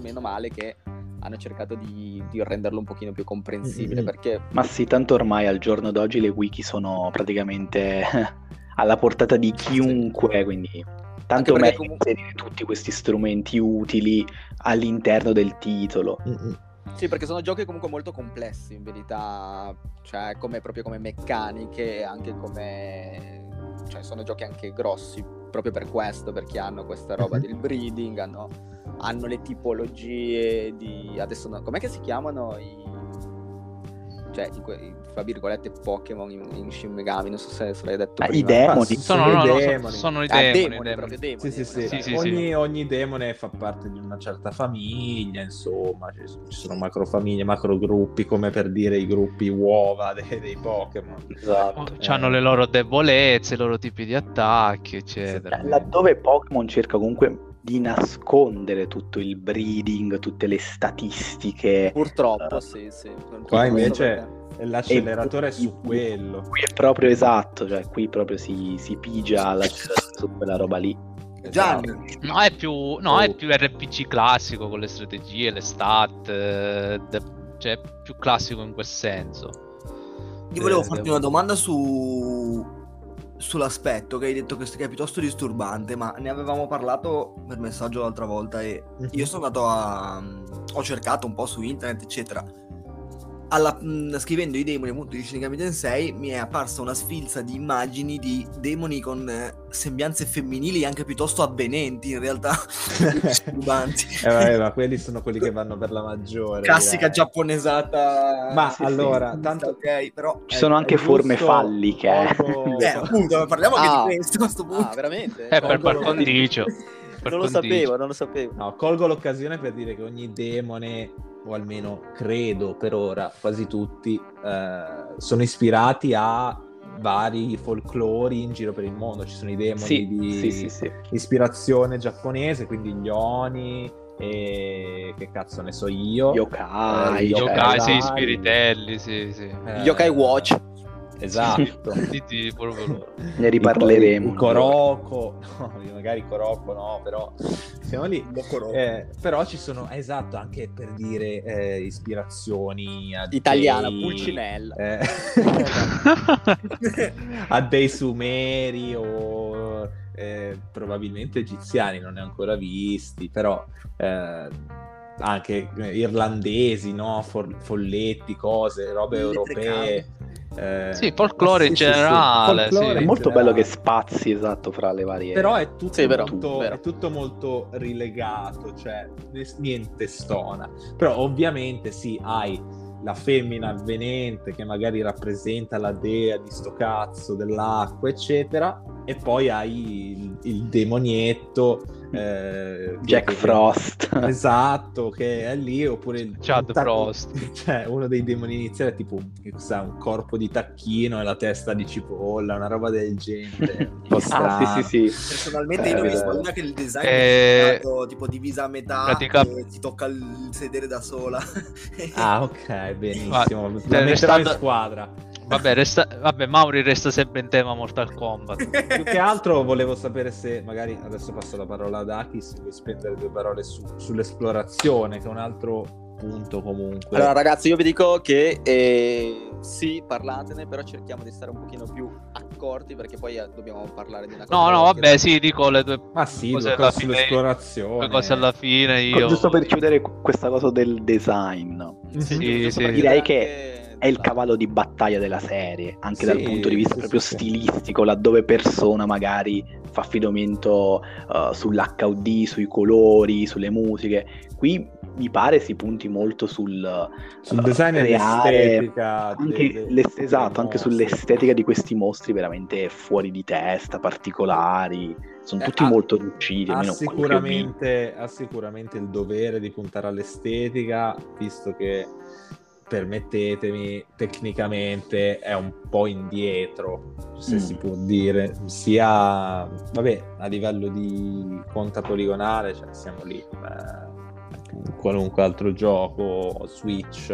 meno male che hanno cercato di, di renderlo un pochino più comprensibile Mm-mm. perché Ma sì, tanto ormai al giorno d'oggi le wiki sono praticamente alla portata di chiunque, quindi tanto meglio comunque- inserire tutti questi strumenti utili all'interno del titolo. Mm-mm. Sì, perché sono giochi comunque molto complessi in verità, cioè come, proprio come meccaniche, anche come... cioè sono giochi anche grossi, proprio per questo, perché hanno questa roba Mhm. del breeding, hanno, hanno le tipologie di... adesso no, com'è che si chiamano i... cioè, i- fra virgolette, Pokémon in, in Shin Megami, non so se, se l'hai detto Ah, i prima. demoni. Ma sì, Sono, sono no, i so- demoni. sono i Ah, demoni. demoni, demoni. demoni. Sì, sì, sì. Sì, sì, ogni, ogni demone fa parte di una certa famiglia, insomma, ci, ci sono macrofamiglie, macrogruppi, come per dire i gruppi uova dei, dei Pokémon. Esatto. Hanno le loro debolezze, i loro tipi di attacchi, eccetera. Cioè, Laddove Pokémon cerca comunque di nascondere tutto il breeding, tutte le statistiche, Purtroppo, sì, sì. Qua invece l'acceleratore è su quello. qui è proprio esatto, cioè qui proprio si, si pigia l'acceleratore su quella roba lì. Gianni, No, è più, no, è Oh. più RPG classico con le strategie, le stat, eh, de- cioè è più classico in quel senso. Io volevo Eh, farti devo- una domanda su sull'aspetto che hai detto che che è piuttosto disturbante, ma ne avevamo parlato per messaggio l'altra volta e io sono andato a ho cercato un po' su internet, eccetera. Alla- mh, scrivendo i demoni appunto di Shin Megami Tensei mi è apparsa una sfilza di immagini di demoni con eh, sembianze femminili anche piuttosto avvenenti in realtà disturbanti. Eh, vabbè, ma quelli sono quelli che vanno per la maggiore. Classica direi. giapponesata. Ma Sì, sì. allora, tanto ok, però Ci sono è- anche è forme giusto- falliche. eh. colgo- Eh, appunto, parliamo anche Ah. di questo a questo punto. Ah, veramente? Eh, per par condicio. Non lo sapevo, non lo sapevo. No, colgo l'occasione per dire che ogni demone, o almeno credo per ora, quasi tutti, eh, sono ispirati a vari folclori in giro per il mondo. Ci sono i demoni Sì, di sì, sì, sì. ispirazione giapponese, quindi gli oni e che cazzo ne so io. Yokai, Eh, Yokai, sì, Yokai. spiritelli, sì, sì. Eh, Yokai Watch. Esatto. Sì, sì, proprio loro. Ne riparleremo. Koroko, no, magari Koroko no, però siamo lì. Eh, però ci sono, esatto, anche per dire eh, ispirazioni a Italiana, dei- Pulcinella. eh, a dei sumeri o eh, probabilmente egiziani, non ne ho ancora visti, però eh, anche irlandesi, no? For- folletti, cose, robe Le europee. eh, Sì, folklore in sì, sì, sì, generale, folklore sì. È molto bello che generale. spazi esatto fra le varie. Però è tutto, Sì, vero, molto, è tutto molto rilegato, cioè niente stona. Però ovviamente sì, hai la femmina avvenente che magari rappresenta la dea di sto cazzo dell'acqua, eccetera, e poi hai il, il demonietto eh, Jack che- Frost. Esatto, che è lì, oppure il Chad tac- Frost. Cioè, uno dei demoni iniziali è tipo un corpo di tacchino e la testa di cipolla, una roba del genere. Un po' Ah, strano. sì, sì, sì. Personalmente Eh, io ne ho visto una che il design Eh, è stato tipo divisa a metà pratica- e ti tocca il sedere da sola. Ah, ok, benissimo. Ma- La metterò restando- in squadra. Vabbè, resta... Vabbè, Mauri resta sempre in tema Mortal Kombat. Più che altro volevo sapere se magari adesso passo la parola ad Aki, se vuoi spendere due parole su- sull'esplorazione, che è un altro punto comunque. Allora, ragazzi, io vi dico che eh, sì, parlatene, però cerchiamo di stare un pochino più accorti perché poi eh, dobbiamo parlare di una cosa. No, no, che- vabbè, sì, dico le due Ma sì, cose due alla cose fine- sull'esplorazione. due cose alla fine. Io... Giusto per chiudere questa cosa del design. Sì, Sì, sì. Direi dire che È il esatto. cavallo di battaglia della serie, anche dal Sì, punto di vista sì, proprio sì, stilistico, laddove persona magari fa affidamento uh, sull'HUD, sui colori, sulle musiche. Qui mi pare si punti molto sul, Sul uh, design e creare l'estetica. anche dei esatto, anche sull'estetica di questi mostri veramente fuori di testa, particolari. Sono Eh, tutti ha- molto riusciti, Ha sicuramente, ha sicuramente il dovere di puntare all'estetica, visto che permettetemi, tecnicamente è un po' indietro, se Mm. si può dire, sia vabbè, a livello di conta poligonale, cioè siamo lì come qualunque altro gioco, Switch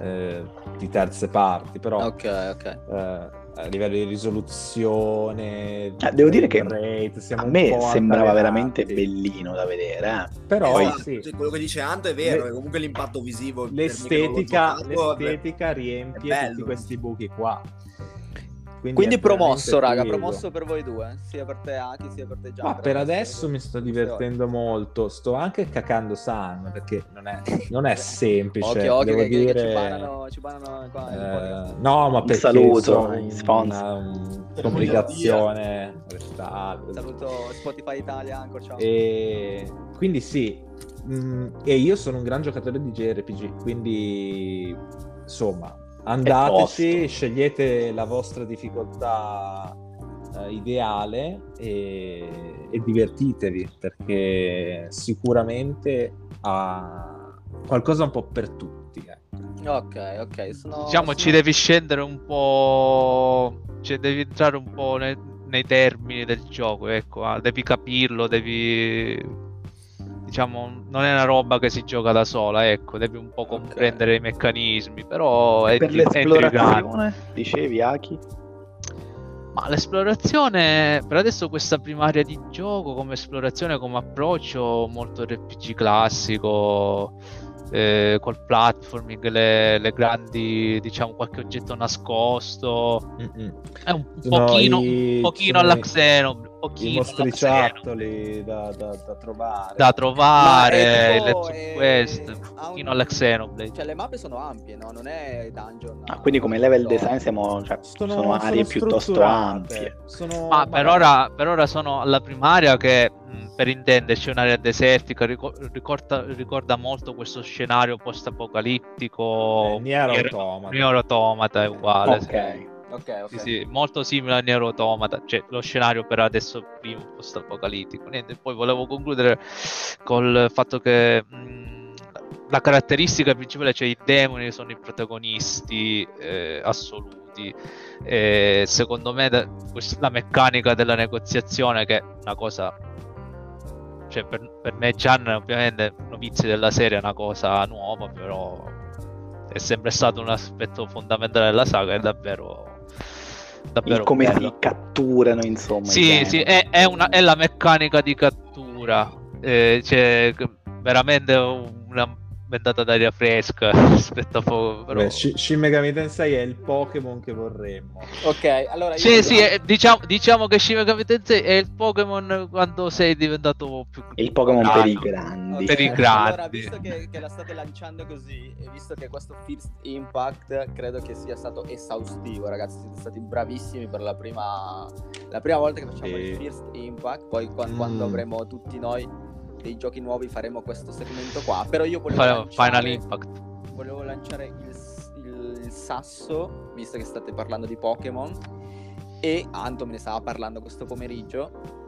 eh, di terze parti, però Ok, ok. eh, a livello di risoluzione, Eh, devo dire che rate, siamo A me sembrava veramente bellino da vedere. eh. Però Poi- sì, sì, quello che dice Anto è vero, Le- che comunque l'impatto visivo l'estetica, giocato, l'estetica riempie tutti questi buchi qua. Quindi è promosso, raga, figo. promosso per voi due, sia per te Aki, sia per te Gianni. Ma per adesso mi sto divertendo molto, sto anche cacando San perché non è, non è semplice. Occhio, occhio, devo che, che- che dire... ci banano, ci banano qua. Eh, no, ma perché saluto sono ai una, sponsor. un- complicazione. Saluto Spotify Italia, ancora ciao. E quindi sì, mm, e io sono un gran giocatore di JRPG, quindi insomma, andateci, scegliete la vostra difficoltà eh, ideale e, e divertitevi perché sicuramente ha qualcosa un po' per tutti. ecco. Ok, ok, sono... Diciamo, ci sono- devi scendere un po'. Cioè, devi entrare un po' nei, nei termini del gioco. Ecco, ah, devi capirlo, devi. Diciamo, non è una roba che si gioca da sola, ecco, devi un po' comprendere i meccanismi, però è, per è intrigante. l'esplorazione, dicevi Aki? Ma l'esplorazione, per adesso questa prima area di gioco come esplorazione, come approccio, molto RPG classico, eh, col platforming, le, le grandi, diciamo, qualche oggetto nascosto. Mm-mm. È un, pochino, i- un pochino alla i- Xenoblade, I pochino alla mostriciattoli da, da- da trovare. da trovare, è Let's eh, Quest, un pochino alla Xenoblade. Cioè, le mappe sono ampie, no? Non è dungeon. Ah, quindi come level design siamo, cioè, sono, Sono, aree sono piuttosto ampie. sono- Ma per ora, per ora sono alla primaria che, per intenderci, è un'area desertica, ricor- ricorda, ricorda molto questo scenario post-apocalittico. Eh, Nier Automata. Nier Automata è uguale. sì. Ok. Ok, ok. Sì, sì, molto simile a Nier Automata, cioè lo scenario per adesso primo post-apocalittico. Niente, poi volevo concludere col fatto che mh, la caratteristica principale, cioè i demoni sono i protagonisti eh, assoluti. E secondo me da- quest- la meccanica della negoziazione, che è una cosa, cioè per, per me Gian ovviamente novizi della serie è una cosa nuova, però è sempre stato un aspetto fondamentale della saga, è davvero... Davvero come bello. si catturano, insomma. Sì, sì, è, è una- è la meccanica di cattura. Eh, c'è c- veramente una ventata d'aria fresca rispetto a poco. Però... Shi- Shin Megami Tensei è il Pokémon che vorremmo. Ok, allora io Sì, sì, voglio- eh, diciamo, diciamo che Shin Megami Tensei è il Pokémon quando sei diventato più E il Pokémon Ah, per i grandi. Per i grandi. Allora, visto che, che la state lanciando così, e visto che questo First Impact credo che sia stato esaustivo, ragazzi, siete stati bravissimi per la prima, la prima volta che facciamo Sì. il First Impact, poi quan- Mm. quando avremo tutti noi dei giochi nuovi faremo questo segmento qua, però io volevo Final, lanciare, Final Impact. volevo lanciare il, il- il sasso, visto che state parlando di Pokémon, e Anto me ne stava parlando questo pomeriggio,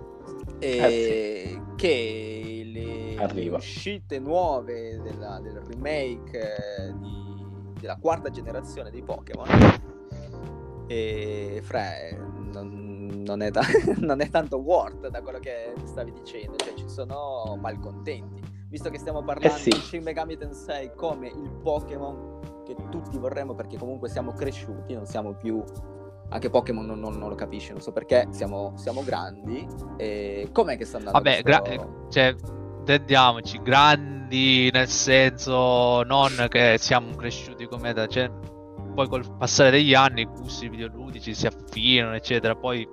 E Eh che le, le Arriva. uscite nuove della- del remake eh, di- della quarta generazione dei Pokémon e Fre non, non è, ta- non è tanto worth da quello che stavi dicendo cioè ci sono malcontenti visto che stiamo parlando Eh sì. di Shin Megami Tensei come il Pokémon che tutti vorremmo perché comunque siamo cresciuti non siamo più anche Pokémon non, non- non lo capisce non so perché siamo, siamo grandi e com'è che sta andando Vabbè, questo- gra- eh, cioè, intendiamoci, grandi nel senso non che siamo cresciuti come da... Cioè, poi col passare degli anni i gusti videoludici si affinano, eccetera, poi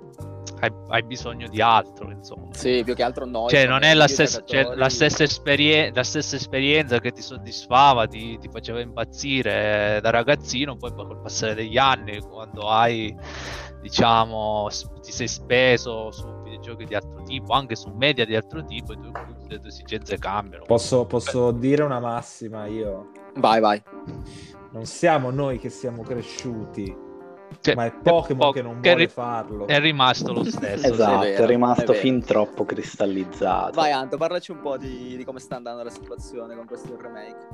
hai, hai bisogno di altro, insomma. sì più che altro noi Cioè, non è la stessa, cioè, la stessa, esperien- la stessa esperienza che ti soddisfava, ti, ti faceva impazzire da ragazzino, poi poi col passare degli anni, quando hai, diciamo, ti sei speso su videogiochi di altro tipo, anche su media di altro tipo, tuoi gusti, le tue esigenze cambiano. Posso, posso dire una massima io? vai vai Non siamo noi che siamo cresciuti, Cioè, ma è che Pokémon po- che non che vuole ri- farlo. È rimasto lo stesso. Esatto, è è, vero, rimasto è fin troppo cristallizzato. vai Anto parlaci un po' di, di come sta andando la situazione con questo remake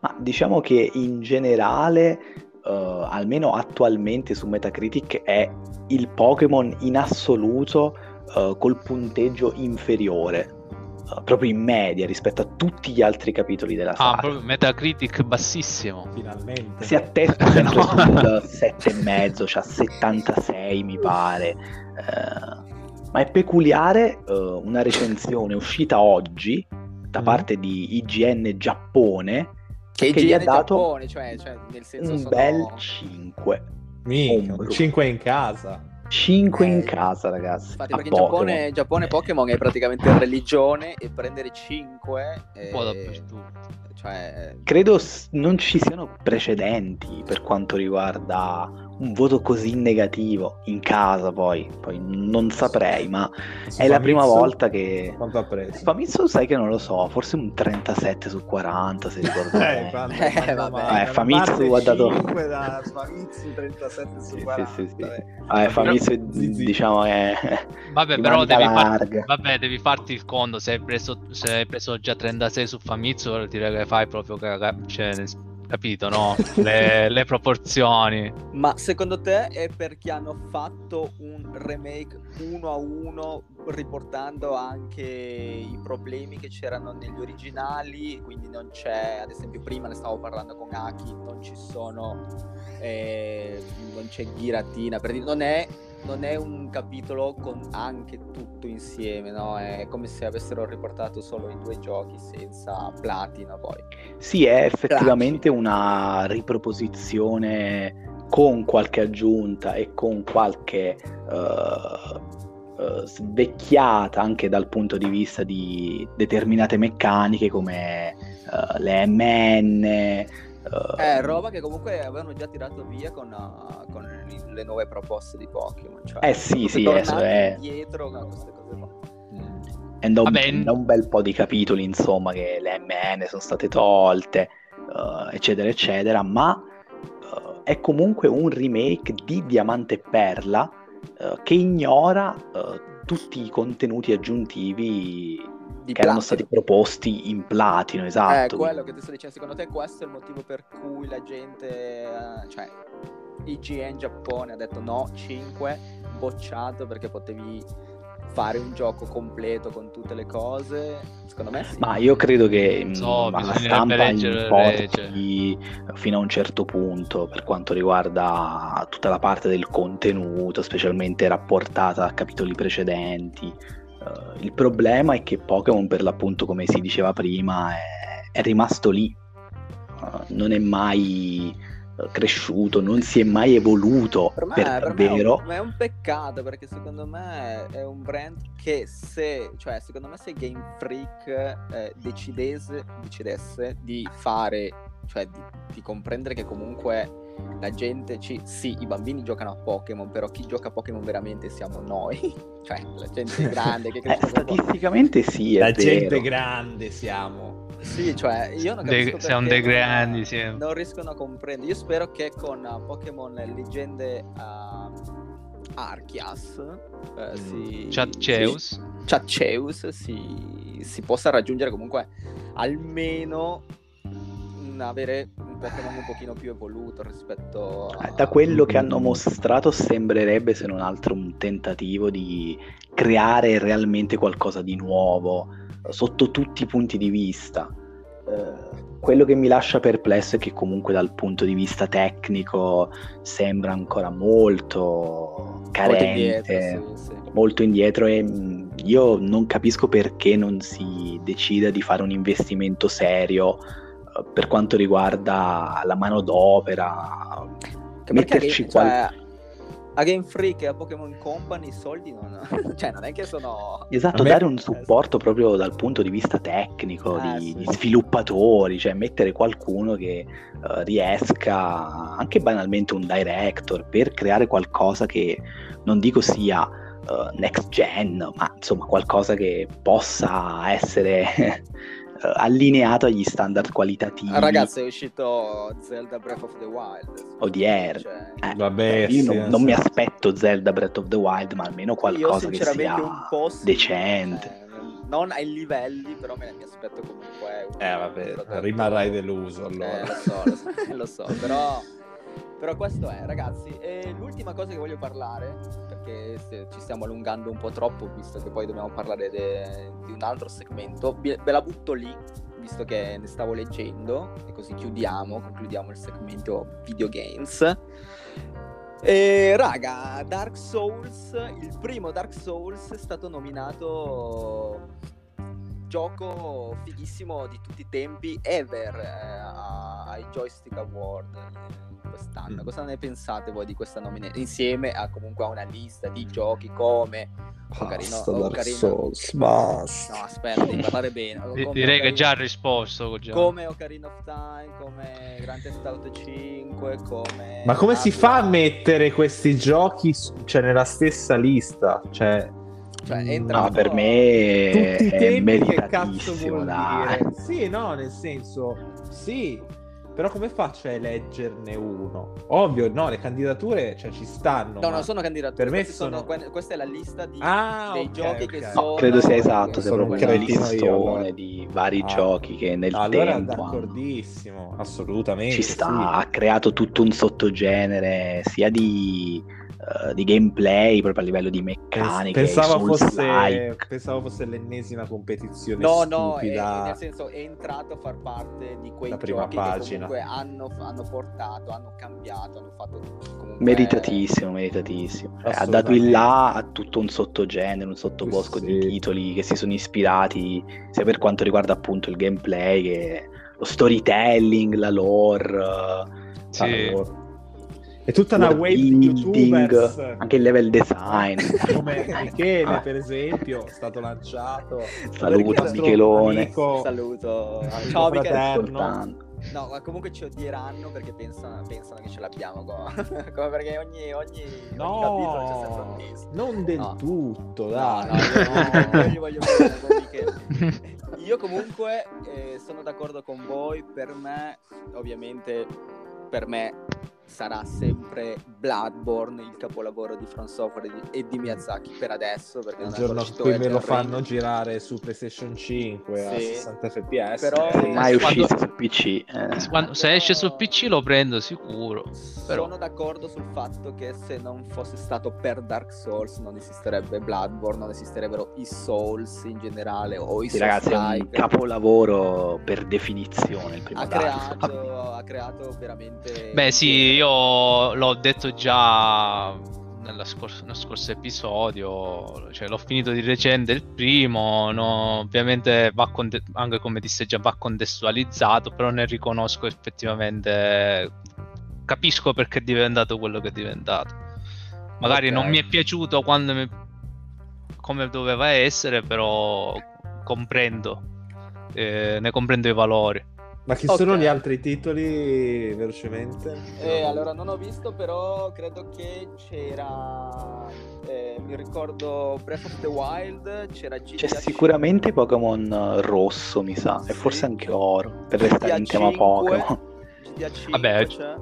Ma diciamo che in generale, eh, almeno attualmente su Metacritic, è il Pokémon in assoluto eh, col punteggio inferiore, eh, proprio in media rispetto a tutti gli altri capitoli della Ah, saga. proprio Metacritic bassissimo. Finalmente. Si attesta sempre No. sul 7,5, cioè 76 mi pare. Eh, ma è peculiare eh, una recensione uscita oggi da Mm. parte di IGN Giappone che, Che gli ha dato Giappone cioè, cioè nel senso un sono... bel 5. Minchia, Ombro. 5 in casa. 5 Eh, in casa, ragazzi. Infatti, perché in. Giappone, Giappone Pokémon è praticamente religione e prendere 5 Un po' dappertutto. cioè Credo non ci siano precedenti per quanto riguarda un voto così negativo in casa poi, poi non saprei, ma è la prima Famitsu, volta che... Quanto ha preso? Famitsu sai che non lo so, forse un 37 su 40 se ricordo Eh, bene. quando- Eh, quando vabbè. mai, Eh, Famitsu ha dato- 5 da Famitsu 37 su Sì, sì, 40. sì, sì. eh. Eh, Famitsu è- Zizi. diciamo è... Vabbè, però devi, far- vabbè, devi farti il conto. Se hai, preso, se hai preso già 36 su Famitsu, vuol dire che fai proprio caga- cioè, capito, no? Le, le proporzioni. ma secondo te è perché hanno fatto un remake uno a uno riportando anche i problemi che c'erano negli originali quindi non c'è ad esempio prima ne stavo parlando con Aki non ci sono eh, non c'è Giratina per dire non è non è un capitolo con anche tutto insieme, no? È come se avessero riportato solo i due giochi senza platina poi. Sì, è effettivamente una riproposizione con qualche aggiunta e con qualche eh, eh, svecchiata anche dal punto di vista di determinate meccaniche come eh, le MN. È roba che comunque avevano già tirato via con, uh, con i- le nuove proposte di Pokémon. Cioè, Eh sì, sì, adesso è- indietro con queste cose qua. è da un, da un bel po' di capitoli, insomma, che le MN sono state tolte, eh, eccetera, eccetera, ma eh, è comunque un remake di Diamante e Perla eh, che ignora eh, tutti i contenuti aggiuntivi Di che erano Platino. stati proposti in platino, Eh, esatto. quello che ti sto dicendo, secondo te questo è il motivo per cui la gente, eh, cioè IGN Giappone ha detto no, 5, bocciato perché potevi fare un gioco completo con tutte le cose? Secondo me sì. Ma io credo che mh, So, bisognerebbe stampa importi fino a un certo punto per quanto riguarda tutta la parte del contenuto, specialmente rapportata a capitoli precedenti. Eh, il problema è che Pokémon, per l'appunto, come si diceva prima, è, è rimasto lì. Eh, non è mai cresciuto, non si è mai evoluto Per me, per me è, un, è un peccato perché secondo me è un brand che se, cioè secondo me se Game Freak eh, decidesse, decidesse di fare, cioè di, di comprendere che comunque la gente, ci, sì i bambini giocano a Pokémon, però chi gioca a Pokémon veramente siamo noi, cioè la gente grande che Eh, cresce Pokémon. statisticamente sì, è La gente vero. grande siamo. Sì, cioè io non De- capisco siamo perché dei non- grandi, sì. non riescono a comprendere. Io spero che con uh, Pokémon Leggende uh, Archias, eh, Mm. si, Chatcheus. si- Chatcheus si, si possa raggiungere comunque almeno avere un Pokémon un pochino più evoluto rispetto a... Eh, Da quello che hanno mostrato sembrerebbe se non altro un tentativo di creare realmente qualcosa di nuovo sotto tutti i punti di vista. Eh, quello che mi lascia perplesso è che comunque dal punto di vista tecnico sembra ancora molto molto carente, indietro, sì, sì. molto indietro e mh, io non capisco perché non si decida di fare un investimento serio per quanto riguarda la manodopera, Che metterci Game- qual- cioè, a Game Freak e a Pokémon Company i soldi non... cioè non è che sono... Esatto, me- dare un supporto proprio dal punto di vista tecnico, Eh, di, sì. di sviluppatori, cioè mettere qualcuno che eh, riesca, anche banalmente un director, per creare qualcosa che non dico sia eh, next gen, ma insomma qualcosa che possa essere eh, allineato agli standard qualitativi Ah, Ragazzi è uscito Zelda Breath of the Wild. odierni. Cioè, Eh, Vabbè, io sì, non, non mi aspetto Zelda Breath of the Wild, ma almeno io qualcosa che sia un po' sì, decente. cioè, non ai livelli, però me ne mi aspetto comunque un, Eh vabbè, rimarrai deluso Eh, allora. lo so, lo so, lo so, però, però questo è, ragazzi. E l'ultima cosa che voglio parlare, perché ci stiamo allungando un po' troppo, visto che poi dobbiamo parlare de- di un altro segmento, ve la butto lì, visto che ne stavo leggendo, e così chiudiamo, concludiamo il segmento videogames. E raga, Dark Souls, il primo Dark Souls è stato nominato gioco fighissimo di tutti i tempi ever eh, ai Joystick Award eh, quest'anno. Mm. Cosa ne pensate voi di questa nominazione? Insieme a comunque a una lista di giochi come Ocarina, Basta Ocarina- Souls, basta. No, aspetta, devi parlare bene. Di- Come direi che Ocarina- già ha risposto. Già. come Ocarina of Time, come Grand Theft Auto 5, come Ma come si fa a mettere questi giochi cioè, nella stessa lista? Cioè, Cioè, mm, entra- No, per me tutti i è tempi che cazzo meritatissimo, vuol dai. dire? Sì, no, nel senso, sì, però come faccio a eleggerne uno? Ovvio, no, le candidature cioè, ci stanno. No, non sono candidature, per me sono- sono- que- questa è la lista di, Ah, dei ok, giochi ok. che No, sono... Credo sia esatto, Sono proprio un listone allora. di vari Ah. giochi che nel allora tempo hanno- d'accordissimo, assolutamente. ci sta, sì. ha creato tutto un sottogenere sia di, eh, di gameplay proprio a livello di meccaniche, pensavo, fosse, pensavo fosse l'ennesima competizione No, no, è, stupida. nel senso è entrato a far parte di quei La prima giochi pagina. che comunque hanno, hanno portato, hanno cambiato, hanno fatto comunque... Meritatissimo, meritatissimo. Cioè, ha dato in là a tutto un sottogenere, un sottobosco Sì. di titoli che si sono ispirati sia per quanto riguarda appunto il gameplay che lo storytelling, la lore, eh, Sì. Allora, È tutta una wave di youtubers anche il level design. come Michele per esempio è stato lanciato Saluto nostro Michelone. amico- Saluto. amico Ciao Michele. No, ma comunque ci odieranno perché pensano, pensano che ce l'abbiamo qua. Come perché ogni, ogni, ogni capitolo c'è sempre un no testo. non del No. tutto No, dai no, io, io gli voglio bene con Michele. Io comunque eh, sono d'accordo con voi, per me, ovviamente, per me sarà sempre Bloodborne il capolavoro di From Software e di- e di Miyazaki per adesso, perché il non è giorno in uscito cui me lo fanno girare su PlayStation 5 a Sì. 60 fps Però- eh, Mai Quando- uscisse su PC. eh. Quando- se esce su PC lo prendo sicuro. Però- Sono d'accordo sul fatto che se non fosse stato per Dark Souls non esisterebbe Bloodborne, non esisterebbero i Souls in generale o i Sì, ragazzi, è un capolavoro per definizione il primo ha Dark Souls. creato, ha creato veramente Beh, sì, io l'ho detto già nella scor- nello scorso episodio, cioè l'ho finito di recente il primo, no, ovviamente va conte- anche come disse già va contestualizzato, però ne riconosco effettivamente, capisco perché è diventato quello che è diventato. Magari Ok. non mi è piaciuto quando mi- come doveva essere, però comprendo, eh, ne comprendo i valori. Ma chi Ok. sono gli altri titoli velocemente? Eh, allora non ho visto, però credo che c'era. eh, mi ricordo Breath of the Wild, c'era GTA C'è sicuramente Pokémon rosso, mi sa, e Sì. forse anche oro, per restare in tema 5. Pokémon. GTA 5 Vabbè, c'è.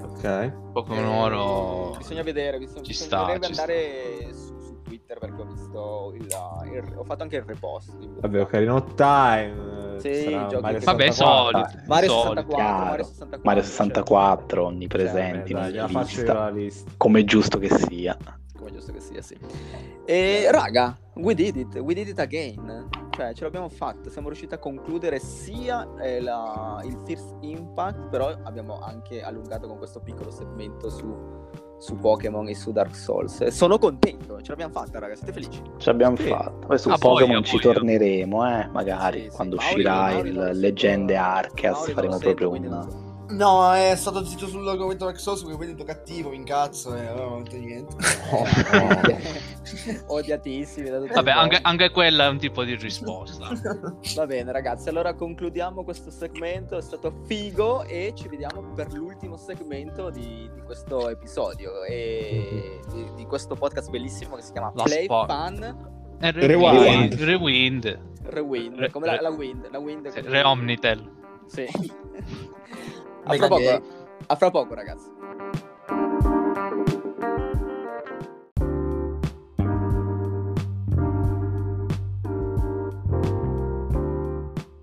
Ok. Pokémon Eh, Oro Bisogna vedere, bisogna, Ci sta, bisognerebbe ci sta. andare su, su Twitter perché ho visto il, il- ho fatto anche il repost. Vabbè, Ocarina of Time. Sì, Mario che- Vabbè, 64. solito. Mario solito. 64, chiaro. Mario 64. Mario cioè, 64 onnipresenti Vabbè, dai, lista, lista. come è giusto che sia. come giusto che sia, sì. E raga, we did it, we did it again. Cioè, ce l'abbiamo fatta, siamo riusciti a concludere sia eh, la- il First Impact, però abbiamo anche allungato con questo piccolo segmento su, su Pokémon e su Dark Souls. Sono contento, ce l'abbiamo fatta, raga, siete felici? Ce l'abbiamo Sì. fatto. Poi su Ah, Pokémon voglia, ci torneremo, eh, magari Sì, sì. quando Mauri- uscirà Mauri il sento- Leggende Arceus Mauri faremo proprio un. No, è stato zitto sull'argomento Dark Souls perché poi divento cattivo, mi incazzo e allora non ho detto niente. Odiatissimi da tutti Vabbè, anche, anche quella è un tipo di risposta. Va bene ragazzi, allora concludiamo questo segmento, è stato figo e ci vediamo per l'ultimo segmento di, di questo episodio e di, di questo podcast bellissimo che si chiama La Play sport. Fun E Rewind. Rewind. Rewind. Rewind, Re- come la, re- la Wind, la Wind Sì, Reomnitel. Sì. a, fra poco, a fra poco ragazzi.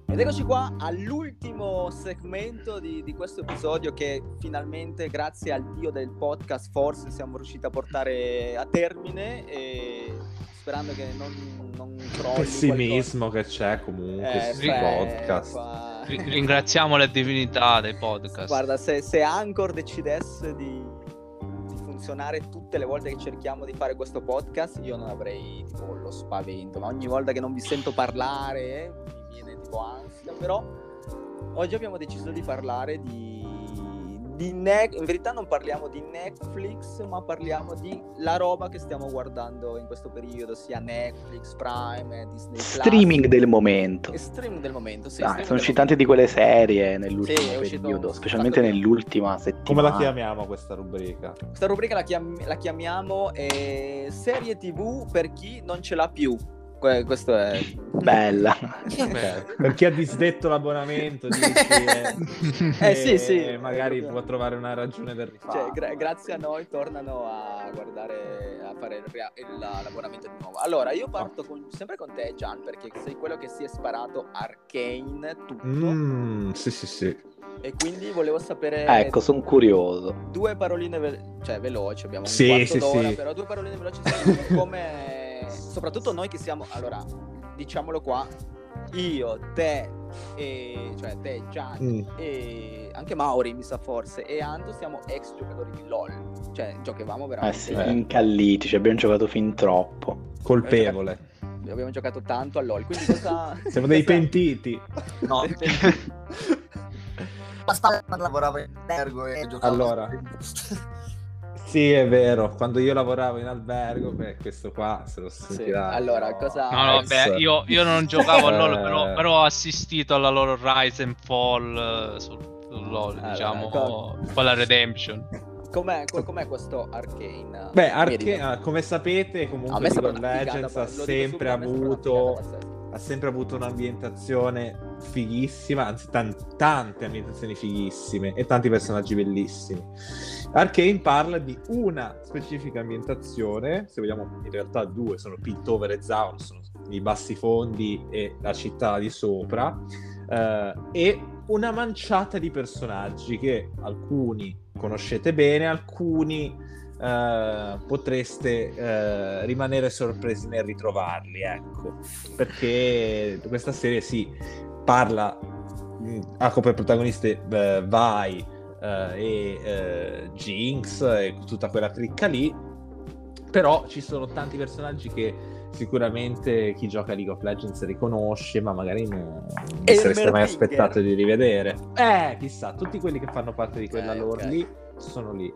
Ed eccoci qua all'ultimo segmento di, di questo episodio che finalmente grazie al dio del podcast forse siamo riusciti a portare a termine e sperando che non, non crolli Pessimismo che c'è comunque qualcosa. Eh, sui Fre- podcast. qua- Ringraziamo le divinità dei podcast. Guarda, se, se Anchor decidesse di, di funzionare tutte le volte che cerchiamo di fare questo podcast, io non avrei tipo lo spavento, ma ogni volta che non vi sento parlare eh, mi viene tipo ansia, però oggi abbiamo deciso di parlare di... di Ne- in verità non parliamo di Netflix, ma parliamo di la roba che stiamo guardando in questo periodo, sia Netflix, Prime, Disney Plus. streaming del momento. E streaming del momento, sì. Streaming sono uscite tante di quelle serie nell'ultimo Sì, periodo, specialmente nell'ultima Come settimana. la chiamiamo questa rubrica? Questa rubrica la, chiam- la chiamiamo eh, serie TV per chi non ce l'ha più. Que- questo è Bella. Per chi ha disdetto l'abbonamento, dici, eh, Eh, sì, sì. e magari può trovare una ragione per Cioè, rifarlo. gra- grazie a noi tornano a guardare, a fare il rea- il- l'abbonamento di nuovo. Allora, io parto con- sempre con te, Gian, perché sei quello che si è sparato Arcane tutto. Mm, sì, sì, sì. E quindi volevo sapere ecco, sono curioso. due paroline ve- cioè, veloci, abbiamo un Sì, quarto sì, d'ora, sì. però due paroline veloci come... Soprattutto noi che siamo... Allora, diciamolo qua, io, te, e... cioè te, Gian, Mm. e anche Mauri mi sa forse e Anto siamo ex giocatori di LOL cioè giocavamo Eh veramente sì, Eh. incalliti, ci abbiamo giocato fin troppo. Colpevole. abbiamo giocato tanto a LOL quindi cosa Siamo dei pentiti. No, bastava quando lavoravo in albergo e giocavo. Allora. Sì, è vero. Quando io lavoravo in albergo, beh, questo qua se lo Sì, sentirà. allora cosa No, no, beh, io, io non giocavo a LoL, Eh. però, però ho assistito alla loro Rise and Fall eh, sul, sul LoL, Allora, diciamo, co- con la Redemption. com'è, co- com'è questo Arcane Beh? Arcane, come sapete, comunque League of Legends ha sempre avuto. Ha sempre avuto un'ambientazione fighissima, anzi tan- tante ambientazioni fighissime e tanti personaggi bellissimi. Arcane parla di una specifica ambientazione, se vogliamo in realtà due, sono Piltover e Zaun, sono i bassi fondi e la città di sopra, eh, e una manciata di personaggi che alcuni conoscete bene, alcuni eh, potreste eh, rimanere sorpresi nel ritrovarli, ecco, perché questa serie sì, parla, mh, ha come protagoniste eh, Vi eh, e eh, Jinx e tutta quella cricca lì, però ci sono tanti personaggi che sicuramente chi gioca League of Legends riconosce, ma magari non, vi sareste mai aspettato di rivedere. Eh, chissà, tutti quelli che fanno parte di quella Ok, lore ok. lì sono lì.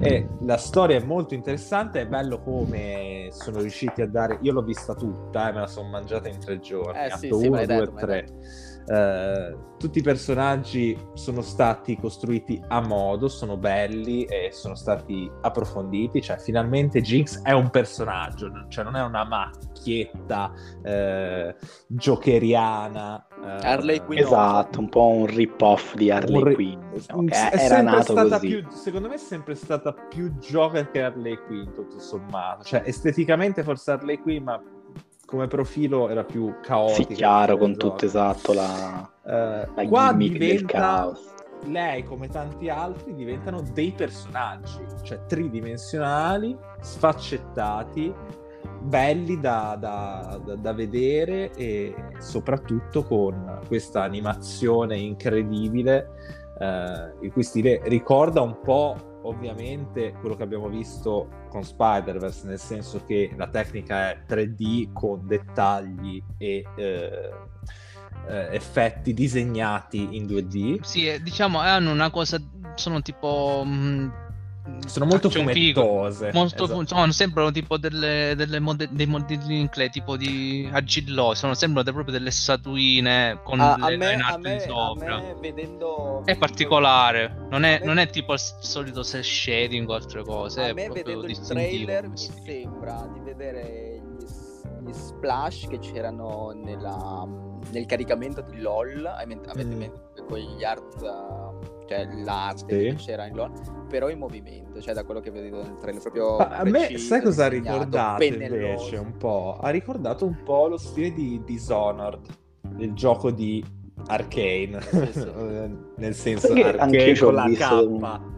E la storia è molto interessante, è bello come sono riusciti a dare... Io l'ho vista tutta, eh, me la sono mangiata in tre giorni, Eh, atto sì, me 1, l'hai 2 detto, e me l'hai 3. Eh, tutti i personaggi sono stati costruiti a modo, sono belli e sono stati approfonditi. Cioè, finalmente Jinx è un personaggio, cioè non è una macchietta eh, giokeriana Harley Quinn. Esatto, un po' un rip-off di Harley ri- Quinn. diciamo, che è era nato stata così. più, secondo me è sempre stata più Joker che Harley Quinn, tutto sommato. Cioè, esteticamente forse Harley Quinn, ma come profilo era più caotica. Sì, chiaro, con tutto tutto esatto la, Eh, la qua gimmick del diventa caos. lei come tanti altri diventano dei personaggi cioè tridimensionali sfaccettati belli da, da- da- da vedere e soprattutto con questa animazione incredibile eh, il cui stile ricorda un po' ovviamente quello che abbiamo visto con Spider-Verse nel senso che la tecnica è 3D con dettagli e eh, eh, effetti disegnati in 2D Sì, diciamo, hanno una cosa, sono tipo... mm, sono molto figure. fumettose Molto, esatto. sono, sembrano tipo delle, delle mode- dei modelli in clay, tipo di agillosi, sono, sembrano proprio delle statuine con A, le me, line a, art me, in sopra. me vedendo È particolare, non è, non è tipo il solito cel shading o altre cose. a è me proprio vedendo il trailer mi sembra di vedere gli, gli splash che c'erano nella- nel caricamento di LOL avete avete Mm. mente quegli art uh, cioè l'arte Sì. che c'era in LOL però in movimento cioè da quello che vedo nel trailer proprio Ma a me, sai cosa ha ricordato pennelloso. invece un po'? Ha ricordato un po' lo stile di Dishonored, il gioco di Arcane, Sì, sì. nel senso Perché Arcane anch'io ci ho con la visto K. un-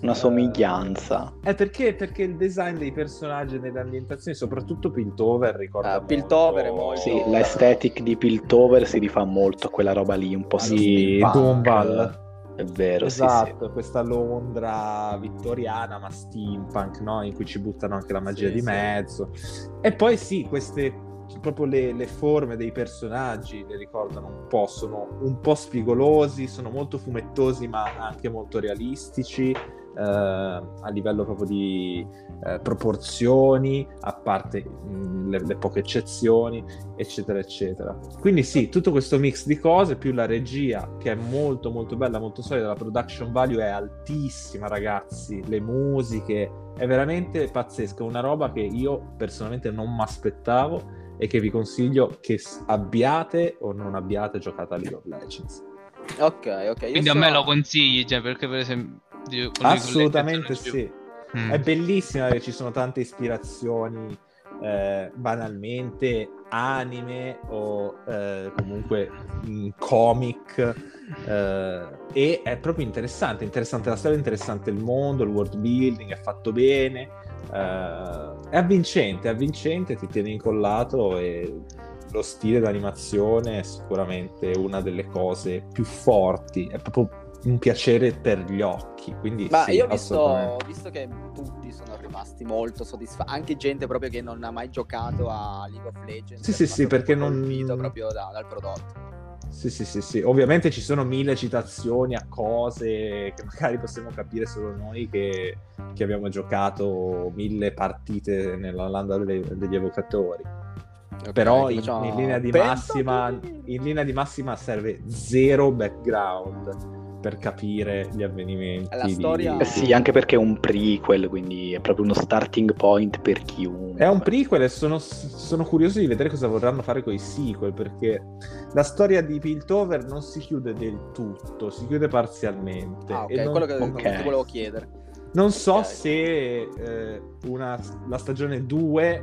una somiglianza. È perché, perché il design dei personaggi e delle ambientazioni, soprattutto Piltover, ricorda molto... Piltover è molto- Sì, l'aesthetic di Piltover si rifà molto a quella roba lì, un po' Sì, steampunk. Doomval. È vero, sì, Esatto, questa Londra vittoriana ma steampunk, no? in cui ci buttano anche la magia Sì, di sì. mezzo. E poi sì, queste proprio le, le forme dei personaggi le ricordano un po', sono un po' spigolosi, sono molto fumettosi ma anche molto realistici. eh, a livello proprio di eh, proporzioni, a parte mh, le, le poche eccezioni, eccetera, eccetera. Quindi sì, tutto questo mix di cose, più la regia che è molto molto bella, molto solida, la production value è altissima, ragazzi, le musiche, è veramente pazzesco, una roba che io personalmente non mi aspettavo e che vi consiglio che abbiate o non abbiate giocato a League of Legends. ok ok io Quindi a so- me lo consigli, cioè, perché per esempio... Assolutamente sì. Mm. È bellissima perché ci sono tante ispirazioni eh, banalmente anime o eh, comunque mh, comic eh, e è proprio interessante, interessante la storia, interessante il mondo, il world building è fatto bene, eh, è avvincente, è avvincente, ti tiene incollato e lo stile d'animazione è sicuramente una delle cose più forti, è proprio un piacere per gli occhi, quindi Ma sì, io ho visto, visto che tutti sono rimasti molto soddisfatti, anche gente proprio che non ha mai giocato a League of Legends. Sì, sì, sì, perché non- colpito proprio da- dal prodotto. Sì, sì, sì, sì. Ovviamente ci sono mille citazioni a cose che magari possiamo capire solo noi che, che abbiamo giocato mille partite nella landa delle- degli evocatori. Però in, in linea massima, in linea di massima serve zero background per capire gli avvenimenti. La di- storia- Eh sì, anche perché è un prequel, quindi è proprio uno starting point per chiunque. È un prequel e sono, sono curioso di vedere cosa vorranno fare con i sequel perché la storia di Piltover non si chiude del tutto, si chiude parzialmente. Ah, ok, e non, quello che ok. che volevo chiedere. non so ok. se eh, una- la stagione 2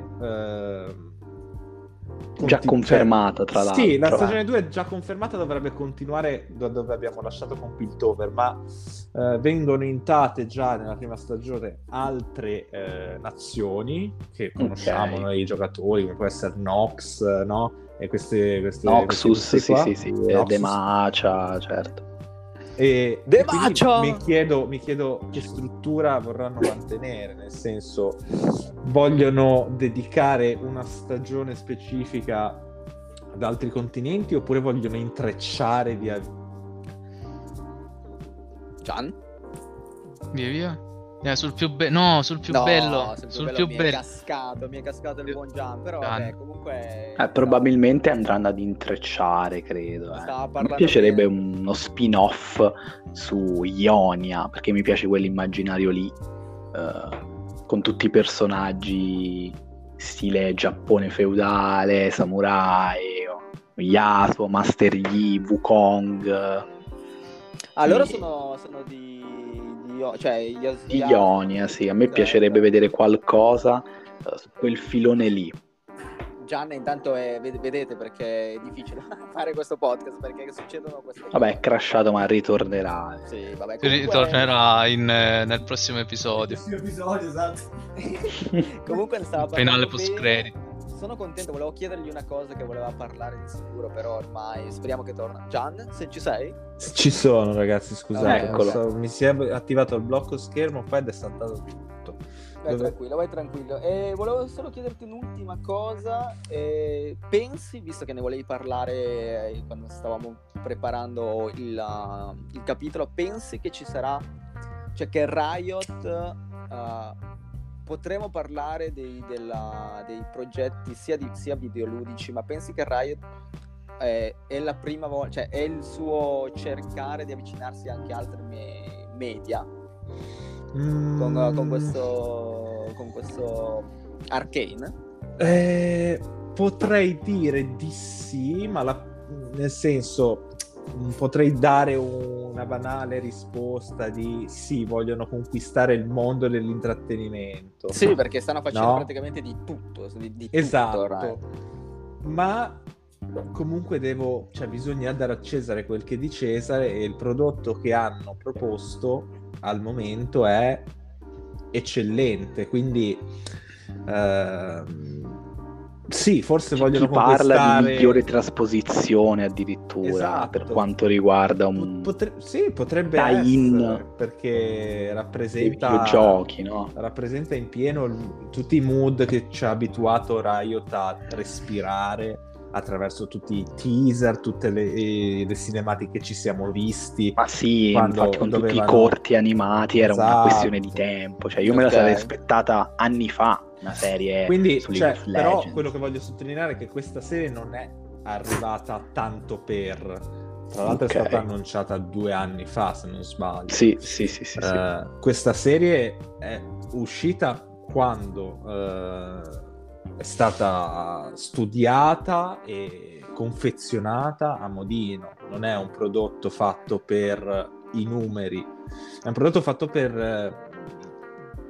Già confermata, tra l'altro. Sì, la stagione 2 è già confermata, dovrebbe continuare da dove abbiamo lasciato con Piltover, ma eh, vengono intate già nella prima stagione altre eh, nazioni che conosciamo Ok. noi giocatori, come può essere Nox, no? E queste, queste Noxus, queste sì, sì, sì, Noxus. Demacia, certo. E, e mi chiedo, mi chiedo che struttura vorranno mantenere, nel senso vogliono dedicare una stagione specifica ad altri continenti oppure vogliono intrecciare via... Gian? Via via. Eh, sul più bello. No, sul più No, bello. sul Sul più più bello mi è cascato, mi è cascato il buon Gian, però vabbè, comunque... Eh, probabilmente andranno ad intrecciare, credo. eh. Mi piacerebbe bene. uno spin-off su Ionia, perché mi piace quell'immaginario lì, eh, con tutti i personaggi stile Giappone feudale, samurai, Yasuo, Master Yi, Wukong, Ah, loro Sì. sono, sono di, di cioè di Yas- Ionia, sì. A me piacerebbe vedere qualcosa eh, su quel filone lì. Gianna intanto è, ved- vedete perché è difficile fare questo podcast perché succedono queste cose. Vabbè, è crashato, ma ritornerà. Sì, vabbè, comunque- ritornerà in, eh, nel prossimo episodio. Prossimo episodio, esatto. comunque ne stava parlando bene. post credit. Sono contento, volevo chiedergli una cosa che voleva parlare di sicuro, però ormai speriamo che torna. Gian, se ci sei? Ci sono ragazzi, scusate, non so, mi si è attivato il blocco schermo, poi è saltato tutto. Vai Dove- tranquillo, vai tranquillo. E volevo solo chiederti un'ultima cosa. eh, pensi, visto che ne volevi parlare eh, quando stavamo preparando il, uh, il capitolo, pensi che ci sarà, cioè che Riot uh, potremo parlare dei, della- dei progetti sia, di, sia videoludici, ma pensi che Riot eh, è la prima volta, cioè è il suo cercare di avvicinarsi anche a altri me- media? con, Mm, con questo con questo Arcane eh, potrei dire di sì, ma la- nel senso potrei dare una banale risposta di sì, vogliono conquistare il mondo dell'intrattenimento. sì perché stanno facendo No. praticamente di tutto di, di tutto, Esatto. ormai. Ma comunque devo, cioè bisogna dare a Cesare quel che è di Cesare e il prodotto che hanno proposto al momento è eccellente, quindi ehm, sì, forse vogliono chi parla di conquistare migliore trasposizione addirittura Esatto. per quanto riguarda un... potre- sì, potrebbe essere perché dei rappresenta videogiochi, no? rappresenta in pieno tutti i mood che ci ha abituato Riot a respirare attraverso tutti i teaser, tutte le, le cinematiche che ci siamo visti. Ma sì, infatti con tutti i dovevano- corti animati era una Esatto. questione di tempo, cioè io me la sarei aspettata anni fa, una serie Quindi, su cioè, però, Legends. quello che voglio sottolineare è che questa serie non è arrivata tanto per. Tra l'altro, Ok. è stata annunciata due anni fa, se non sbaglio. Sì, sì, sì, sì, sì. Eh, questa serie è uscita quando eh, è stata studiata e confezionata a modino. Non è un prodotto fatto per i numeri, è un prodotto fatto per, eh,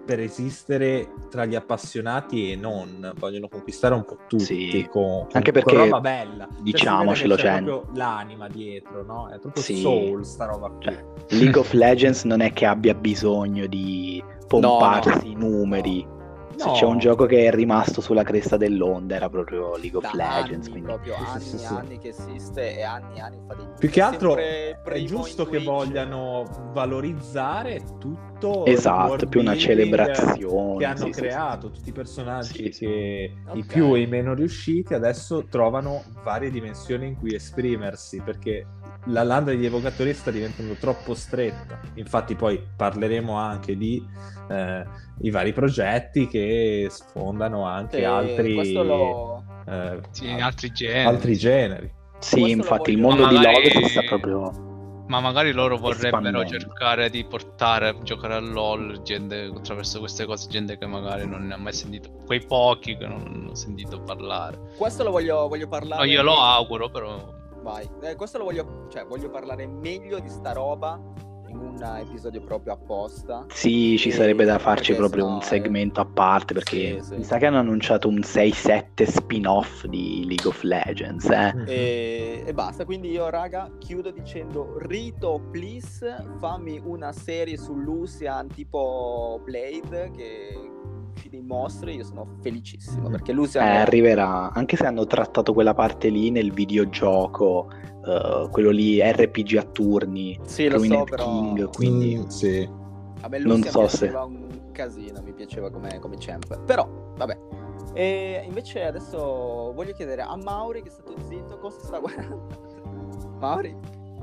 per esistere tra gli appassionati e non. Vogliono conquistare un po' tutti. Sì. con, Anche con perché, roba bella. Cioè, diciamocelo, che c'è cioè- proprio l'anima dietro, no? È proprio Sì. soul sta roba qui. Cioè, League of Legends non è che abbia bisogno di pomparsi i numeri. Se No. c'è un gioco che è rimasto sulla cresta dell'onda era proprio League of da Legends. anni, quindi- proprio anni sì, e sì. anni che esiste e anni e anni fa di Più che altro è giusto che Twitch. vogliano valorizzare tutto Esatto, più una celebrazione. che hanno sì, sì, sì. creato tutti i personaggi Sì, sì. che i Ok. più e i meno riusciti adesso trovano varie dimensioni in cui esprimersi perché la landa degli evocatori sta diventando troppo stretta infatti poi parleremo anche di eh, i vari progetti che sfondano anche Sì, altri lo eh, Sì, al- altri generi. altri generi Sì, Questo infatti il mondo di magari- LoL si sta proprio... Ma magari loro vorrebbero Espandendo. cercare di portare a giocare a LOL gente attraverso queste cose, gente che magari non ne ha mai sentito, quei pochi che non hanno sentito parlare. questo lo voglio, voglio parlare No, io lo auguro, però. Vai Eh, questo lo voglio cioè voglio parlare meglio di sta roba in un episodio proprio apposta Sì, ci E- sarebbe da farci perché proprio un eh, segmento a parte perché Sì, sì. mi sa che hanno annunciato un 6-7 spin-off di League of Legends, eh. Mm. e, e basta quindi io raga chiudo dicendo Rito please fammi una serie su Lucian tipo Blade che ci dimostri io sono felicissimo Mhm. perché Eh, Lucian è- arriverà, anche se hanno trattato quella parte lì nel videogioco, eh, quello lì RPG a turni, sì lo so però King, quindi Mm, sì A me Non so se- un casino, mi piaceva come, come champ. Però, vabbè. E invece adesso voglio chiedere a Mauri che è stato zitto cosa sta guardando. Mauri?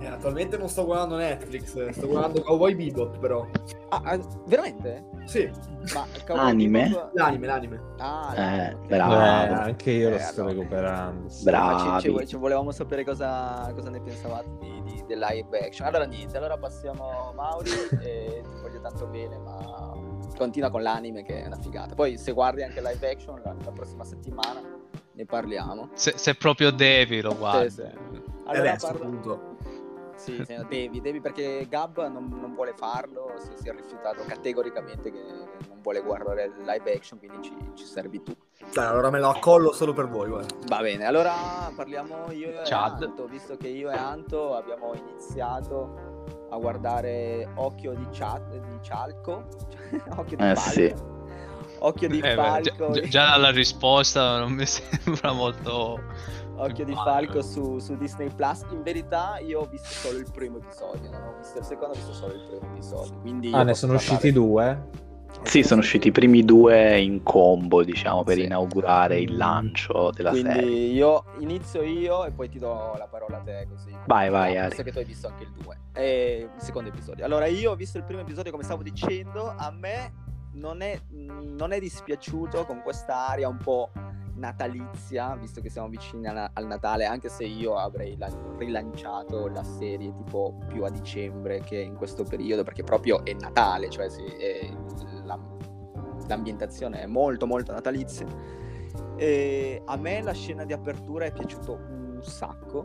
Eh, attualmente non sto guardando Netflix, sto guardando Cowboy Bebop però. Ah, ah, veramente? Sì, Ma Cowboy Anime? Bebop- l'anime, l'anime. Ah, Eh, bravo. Eh, anche io lo Eh, sto allora. recuperando. Bravo. Ci, ci- Bravi. ci volevamo sapere cosa, cosa ne pensavate di, di- del live action. Allora niente, allora passiamo Mauri e ti voglio tanto bene, ma continua con l'anime che è una figata. Poi se guardi anche live action la, la prossima settimana ne parliamo. Se, se proprio devi, lo guardi. Sì, sì. Allora adesso, parlo- appunto. Sì, sì, devi, devi perché Gab non, non vuole farlo, si, si è rifiutato categoricamente che non vuole guardare il live action, quindi ci, ci servi tu. Dai, allora me lo accollo solo per voi, guarda. Va bene, allora parliamo io e Chad. Anto, visto che io e Anto abbiamo iniziato a guardare Occhio di, Cia- di Cialco, Occhio di Eh, sì. Occhio di Eh, beh, Falco, già, già- già dalla risposta non mi sembra molto... Occhio di Falco su, su Disney Plus. In verità io ho visto solo il primo episodio, non ho visto il secondo, ho visto solo il primo episodio. Quindi Ah, ne sono parlare- usciti due? Sì, sono usciti i primi due in combo, diciamo, per Sì. inaugurare il lancio della Quindi serie. io inizio io e poi ti do la parola a te così. Vai, vai, Ari. visto che tu hai visto anche il 2. il secondo episodio. Allora io ho visto il primo episodio come stavo dicendo, a me non è, non è dispiaciuto con questa aria un po' natalizia, visto che siamo vicini a- al Natale, anche se io avrei la- rilanciato la serie tipo più a dicembre che in questo periodo, perché proprio è Natale, cioè sì, è- la- l'ambientazione è molto molto natalizia. E a me la scena di apertura è piaciuto un sacco,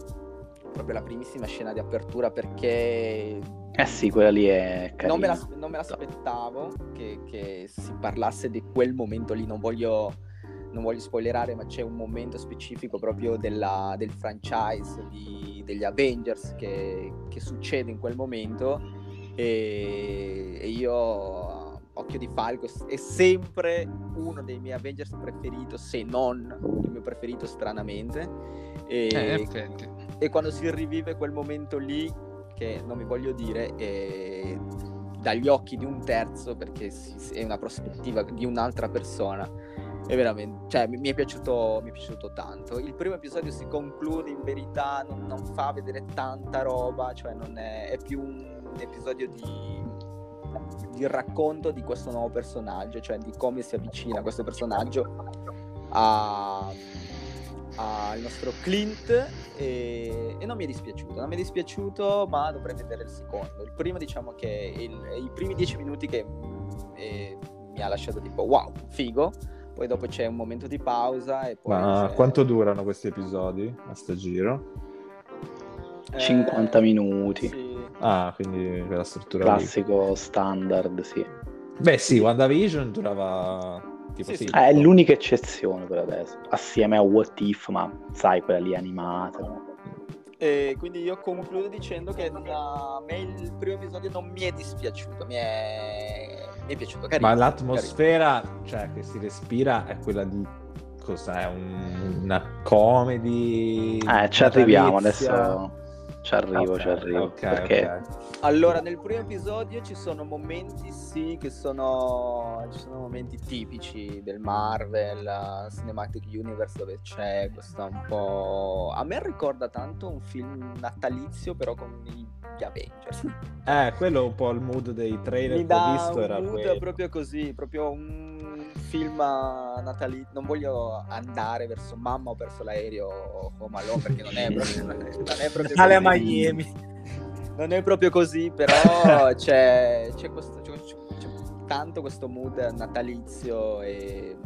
proprio la primissima scena di apertura perché Eh sì, quella lì è carina. non me, l'as- non me l'aspettavo che, che si parlasse di quel momento lì, non voglio, non voglio spoilerare, ma c'è un momento specifico proprio della- del franchise di- degli Avengers che, che succede in quel momento. E, e io, Occhio di Falco, è sempre uno dei miei Avengers preferito, se non il mio preferito stranamente. E, Eh, e quando si rivive quel momento lì, che non mi voglio dire, dagli occhi di un terzo, perché è una prospettiva di un'altra persona, è veramente, cioè mi, mi è piaciuto, mi è piaciuto tanto. Il primo episodio si conclude in verità, non, non fa vedere tanta roba, cioè è, è più un episodio di, di racconto di questo nuovo personaggio, cioè di come si avvicina questo personaggio al nostro Clint e, e non mi è dispiaciuto, non mi è dispiaciuto ma dovrei vedere il secondo. Il primo diciamo che il- i primi dieci minuti che eh, mi ha lasciato tipo wow, figo, poi dopo c'è un momento di pausa e poi... Ma c'è- quanto durano questi episodi a sto giro? eh, 50 minuti. sì. Ah, quindi quella struttura lì. Classico standard, sì. Beh sì, WandaVision durava tipo Sì, sì. sì. Eh, è l'unica eccezione per adesso. Assieme a What If, ma sai, quella lì animata. E quindi io concludo dicendo che non- a me il primo episodio non mi è dispiaciuto, mi è, mi è piaciuto, carino. Ma l'atmosfera cioè, che si respira è quella di cos'è? Un- una comedy? Eh, ci arriviamo adesso. Ci arrivo, Ok, ci arrivo. ok, perché ok. Allora, nel primo episodio ci sono momenti, sì, che sono, ci sono momenti tipici del Marvel, uh, Cinematic Universe, dove c'è questo un po'... A me ricorda tanto un film natalizio, però con gli Avengers. Eh, quello è un po' il mood dei trailer Mi che ho dà visto un era mood quello. proprio così, proprio un film natalizio. Non voglio andare verso mamma o verso l'aereo o Home Alone perché non è proprio, non è proprio Natale a. Miami. Non è proprio così, però c'è, c'è questo, c'è, c'è tanto questo mood natalizio e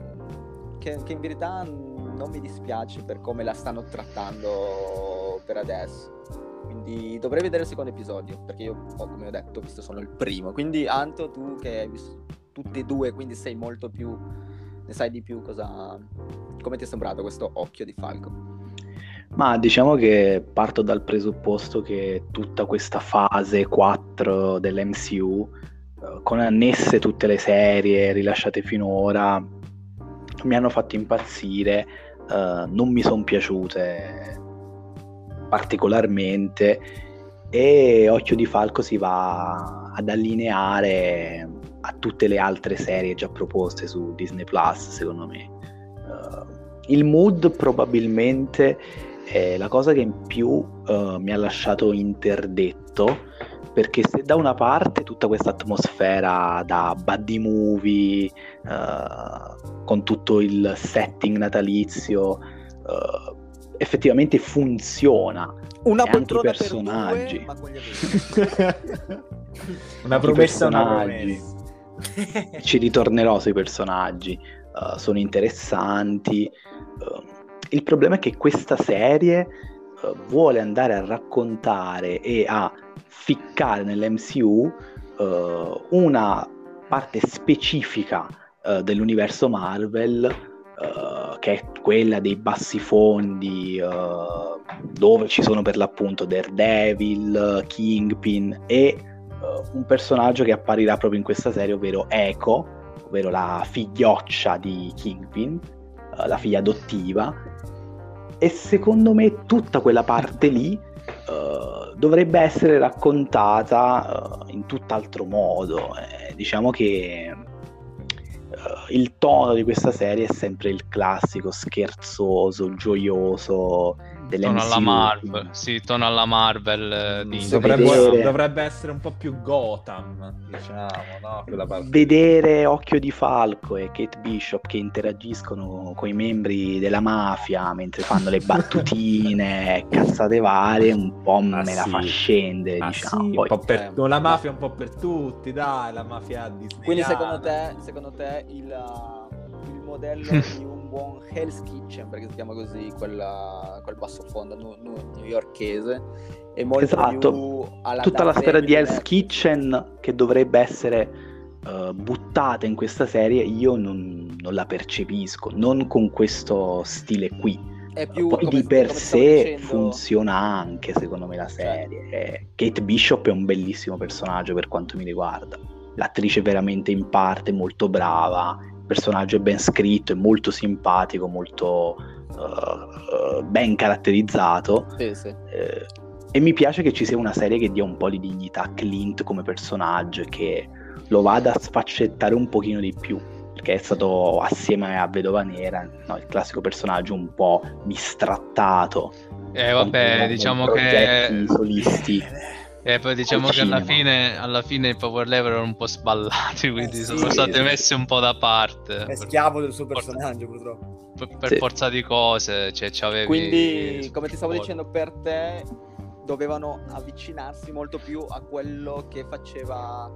che, che in verità non mi dispiace per come la stanno trattando per adesso. Quindi dovrei vedere il secondo episodio, perché io, come ho detto, ho visto solo il primo. Quindi Anto, tu che hai visto tutti e due, quindi sei molto più... ne sai di più cosa... come ti è sembrato questo occhio di falco? Ma diciamo che parto dal presupposto che tutta questa fase 4 dell'MCU, eh, con annesse tutte le serie rilasciate finora, mi hanno fatto impazzire, eh, non mi sono piaciute particolarmente e Occhio di Falco si va ad allineare a tutte le altre serie già proposte su Disney Plus, secondo me. Eh, il mood probabilmente è la cosa che in più eh, mi ha lasciato interdetto perché se da una parte tutta questa atmosfera da buddy movie eh, con tutto il setting natalizio effettivamente funziona Una poltrona per personaggi. due, ma una promessa, una promessa. ci ritornerò sui personaggi, uh, sono interessanti. Uh, il problema è che questa serie uh, vuole andare a raccontare e a ficcare nell'MCU una parte specifica dell'universo Marvel che è quella dei bassi fondi dove ci sono per l'appunto Daredevil, Kingpin e un personaggio che apparirà proprio in questa serie ovvero Echo ovvero la figlioccia di Kingpin uh, la figlia adottiva e secondo me tutta quella parte lì uh, dovrebbe essere raccontata uh, in tutt'altro modo. Eh, diciamo che il tono di questa serie è sempre il classico scherzoso, gioioso, Tono alla Marvel, sì, tono alla Marvel. Eh, di... dovrebbe, vedere... dovrebbe, essere un po' più Gotham, diciamo, no? Vedere Occhio di Falco e Kate Bishop che interagiscono con i membri della mafia mentre fanno le battutine, cazzate varie, un po' ah, me la fa scendere, ah, diciamo. Sì, Poi, per... eh, la mafia è un po' per tutti, dai, la mafia di Quindi secondo te, secondo te il, il modello di un buon Hell's Kitchen, perché si chiama così quella, quel bassofondo nu- nu- newyorchese. E molto esatto, tutta la sfera di Hell's Kitchen che dovrebbe essere uh, buttata in questa serie, io non, non, la percepisco, non con questo stile qui. È più, Poi come, di per sé dicendo... funziona anche secondo me la serie. Certo. Kate Bishop è un bellissimo personaggio per quanto mi riguarda. L'attrice veramente in parte molto brava, personaggio è ben scritto, è molto simpatico, molto uh, ben caratterizzato. Sì, sì. Eh, e mi piace che ci sia una serie che dia un po' di dignità a Clint come personaggio e che lo vada a sfaccettare un pochino di più. Perché è stato assieme a Vedova Nera no, il classico personaggio un po' bistrattato. Eh vabbè, diciamo che... solisti. E poi diciamo che alla fine, alla fine, i power level erano un po' sballati, quindi eh sì, sono state sì. messe un po' da parte. È schiavo del suo personaggio, purtroppo. Per, per sì. forza di cose, cioè c'avevi... Quindi, come ti stavo dicendo, per te dovevano avvicinarsi molto più a quello che faceva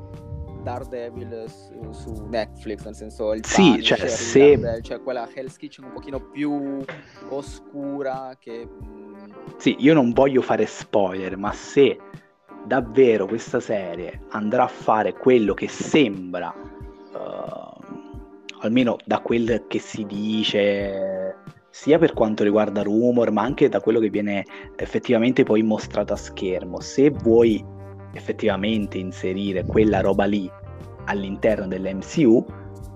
Daredevil su, su Netflix, nel senso il sì, Punisher, cioè, se... Daredevil, cioè quella Hell's Kitchen un pochino più oscura che... Sì, io non voglio fare spoiler, ma se davvero questa serie andrà a fare quello che sembra, uh, almeno da quel che si dice, sia per quanto riguarda rumor, ma anche da quello che viene effettivamente poi mostrato a schermo, se vuoi effettivamente inserire quella roba lì all'interno dell'MCU,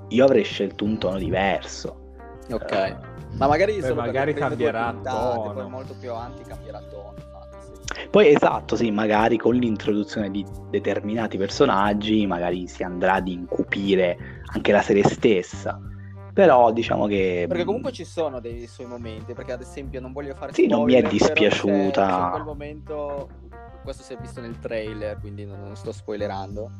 io avrei scelto un tono diverso. Ok. Uh, ma magari, beh, magari cambierà puntate, tono. Poi molto più avanti cambierà tono. Poi esatto, sì, magari con l'introduzione di determinati personaggi magari si andrà ad incupire anche la serie stessa. Però diciamo che... Perché comunque ci sono dei suoi momenti, perché ad esempio non voglio fare... Sì, non mi è dispiaciuta. In quel momento questo si è visto nel trailer, quindi non, non sto spoilerando.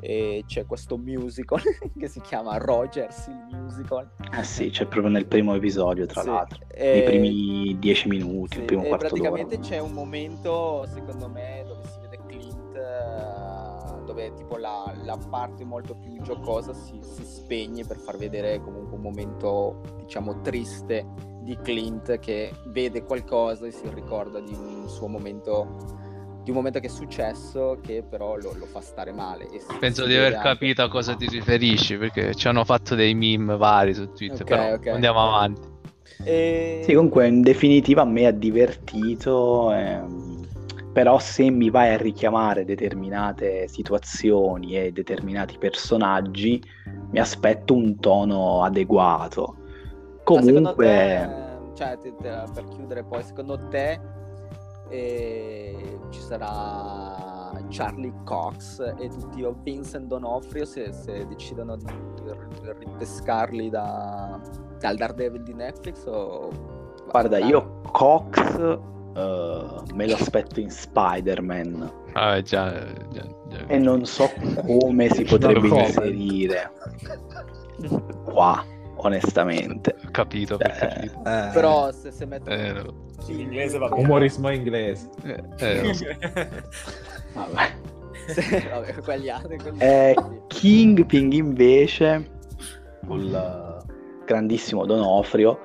E c'è questo musical che si chiama Rogers il musical. Ah sì, c'è proprio nel primo episodio, tra sì. l'altro. E... Nei primi dieci minuti, sì. il primo quarto praticamente d'ora. c'è un momento, secondo me, dove si vede Clint, eh, dove tipo la, la parte molto più giocosa si, si spegne per far vedere comunque un momento, diciamo, triste di Clint che vede qualcosa e si ricorda di un suo momento di un momento che è successo che però lo, lo fa stare male. Penso di aver anche... capito a cosa ti riferisci perché ci hanno fatto dei meme vari su Twitter, okay, però okay. andiamo avanti. E... Sì, comunque in definitiva a me ha divertito, ehm, però se mi vai a richiamare determinate situazioni e determinati personaggi mi aspetto un tono adeguato. Comunque... Te, cioè, te, te, per chiudere poi, secondo te e ci sarà Charlie Cox e tutti o Vincent Donofrio se, se decidono di ripescarli da, dal Daredevil di Netflix o... guarda io Cox uh, me lo aspetto in Spider-Man ah, già, già, già. e non so come si potrebbe inserire qua onestamente ho capito, eh, capito. Eh, però se, se metto eh, no sì, inglese va bene. Umorismo inglese. Eh, eh, vabbè. vabbè, quelli altri. Quelli eh, Kingpin invece, il grandissimo Donofrio,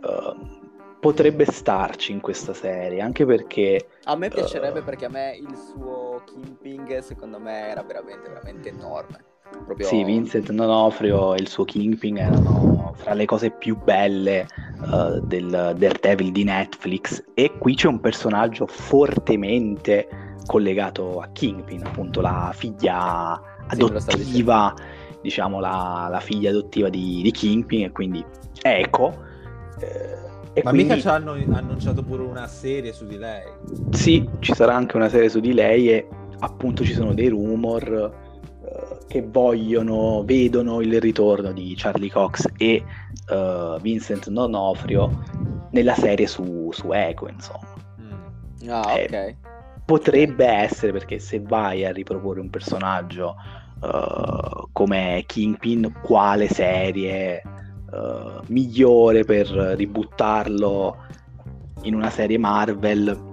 uh, potrebbe starci in questa serie, anche perché... A me piacerebbe Uh. perché a me il suo Kingpin secondo me era veramente, veramente enorme. Proprio... Sì, Vincent D'Onofrio e il suo Kingpin erano fra le cose più belle eh, del Daredevil di Netflix e qui c'è un personaggio fortemente collegato a Kingpin, appunto la figlia Sì, adottiva, diciamo la, la figlia adottiva di, di Kingpin e quindi Echo. eh, e Ma quindi, mica ci hanno annunciato pure una serie su di lei. Sì, ci sarà anche una serie su di lei e appunto ci sono dei rumor che vogliono, vedono il ritorno di Charlie Cox e eh, Vincent D'Onofrio nella serie su, su Echo, insomma. Mm. Ah, Eh, ok. Potrebbe essere perché se vai a riproporre un personaggio eh, come Kingpin, quale serie eh, migliore per ributtarlo in una serie Marvel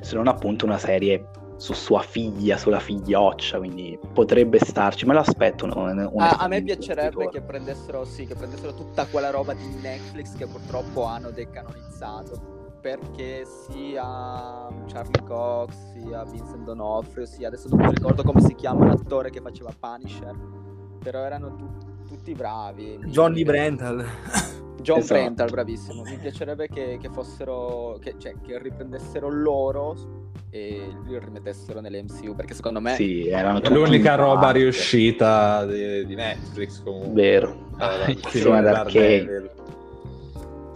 se non appunto una serie su sua figlia, sulla figlioccia, quindi potrebbe starci, me lo aspetto. un- un- Ah, a me piacerebbe che prendessero, sì, che prendessero tutta quella roba di Netflix che purtroppo hanno decanonizzato. Perché sia Charlie Cox, sia Vincent D'Onofrio, sia adesso non mi ricordo come si chiama l'attore che faceva Punisher, però erano tu- tutti bravi. Johnny Brental. John Esatto. Brental, bravissimo. Mi piacerebbe che, che fossero, che, cioè, che riprendessero loro e li rimettessero nell'MCU perché secondo me Sì, erano È l'unica roba parte. riuscita di, di Netflix comunque. Vero. Eh, il Sì, film.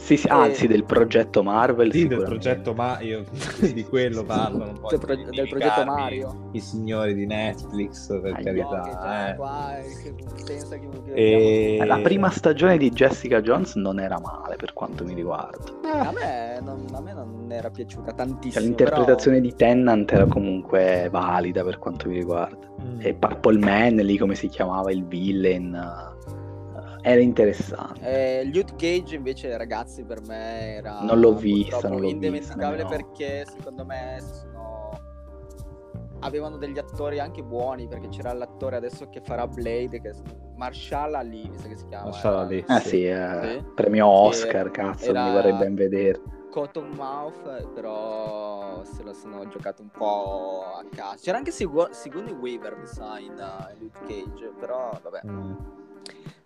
Sì, sì, anzi, del progetto Marvel. Sì, del progetto ma io di quello parlo un po' del, pro- del progetto Mario. i signori di Netflix per Ai, carità eh. qua, eh, che che- E- La prima stagione di Jessica Jones non era male per quanto mi riguarda. A me, non, a me non era piaciuta Cioè, tantissimo. l'interpretazione di Tennant era comunque valida per quanto mi riguarda. Mm. E Purple Man, lì come si chiamava il villain, era interessante. eh, Luke Cage invece ragazzi per me era Non l'ho vista, non l'ho vista indimenticabile nemmeno. perché secondo me sono avevano degli attori anche buoni perché c'era l'attore adesso che farà Blade che Marshall Ali mi sa che si chiama Marshall Ali. Ah sì, eh, Sì. premio Oscar, cazzo, era- mi vorrei ben vedere. Cottonmouth, però se lo sono giocato un po' a caso. C'era anche Sigu- Sigourney Weaver, mi sa, in uh, Luke Cage, però vabbè. Mm.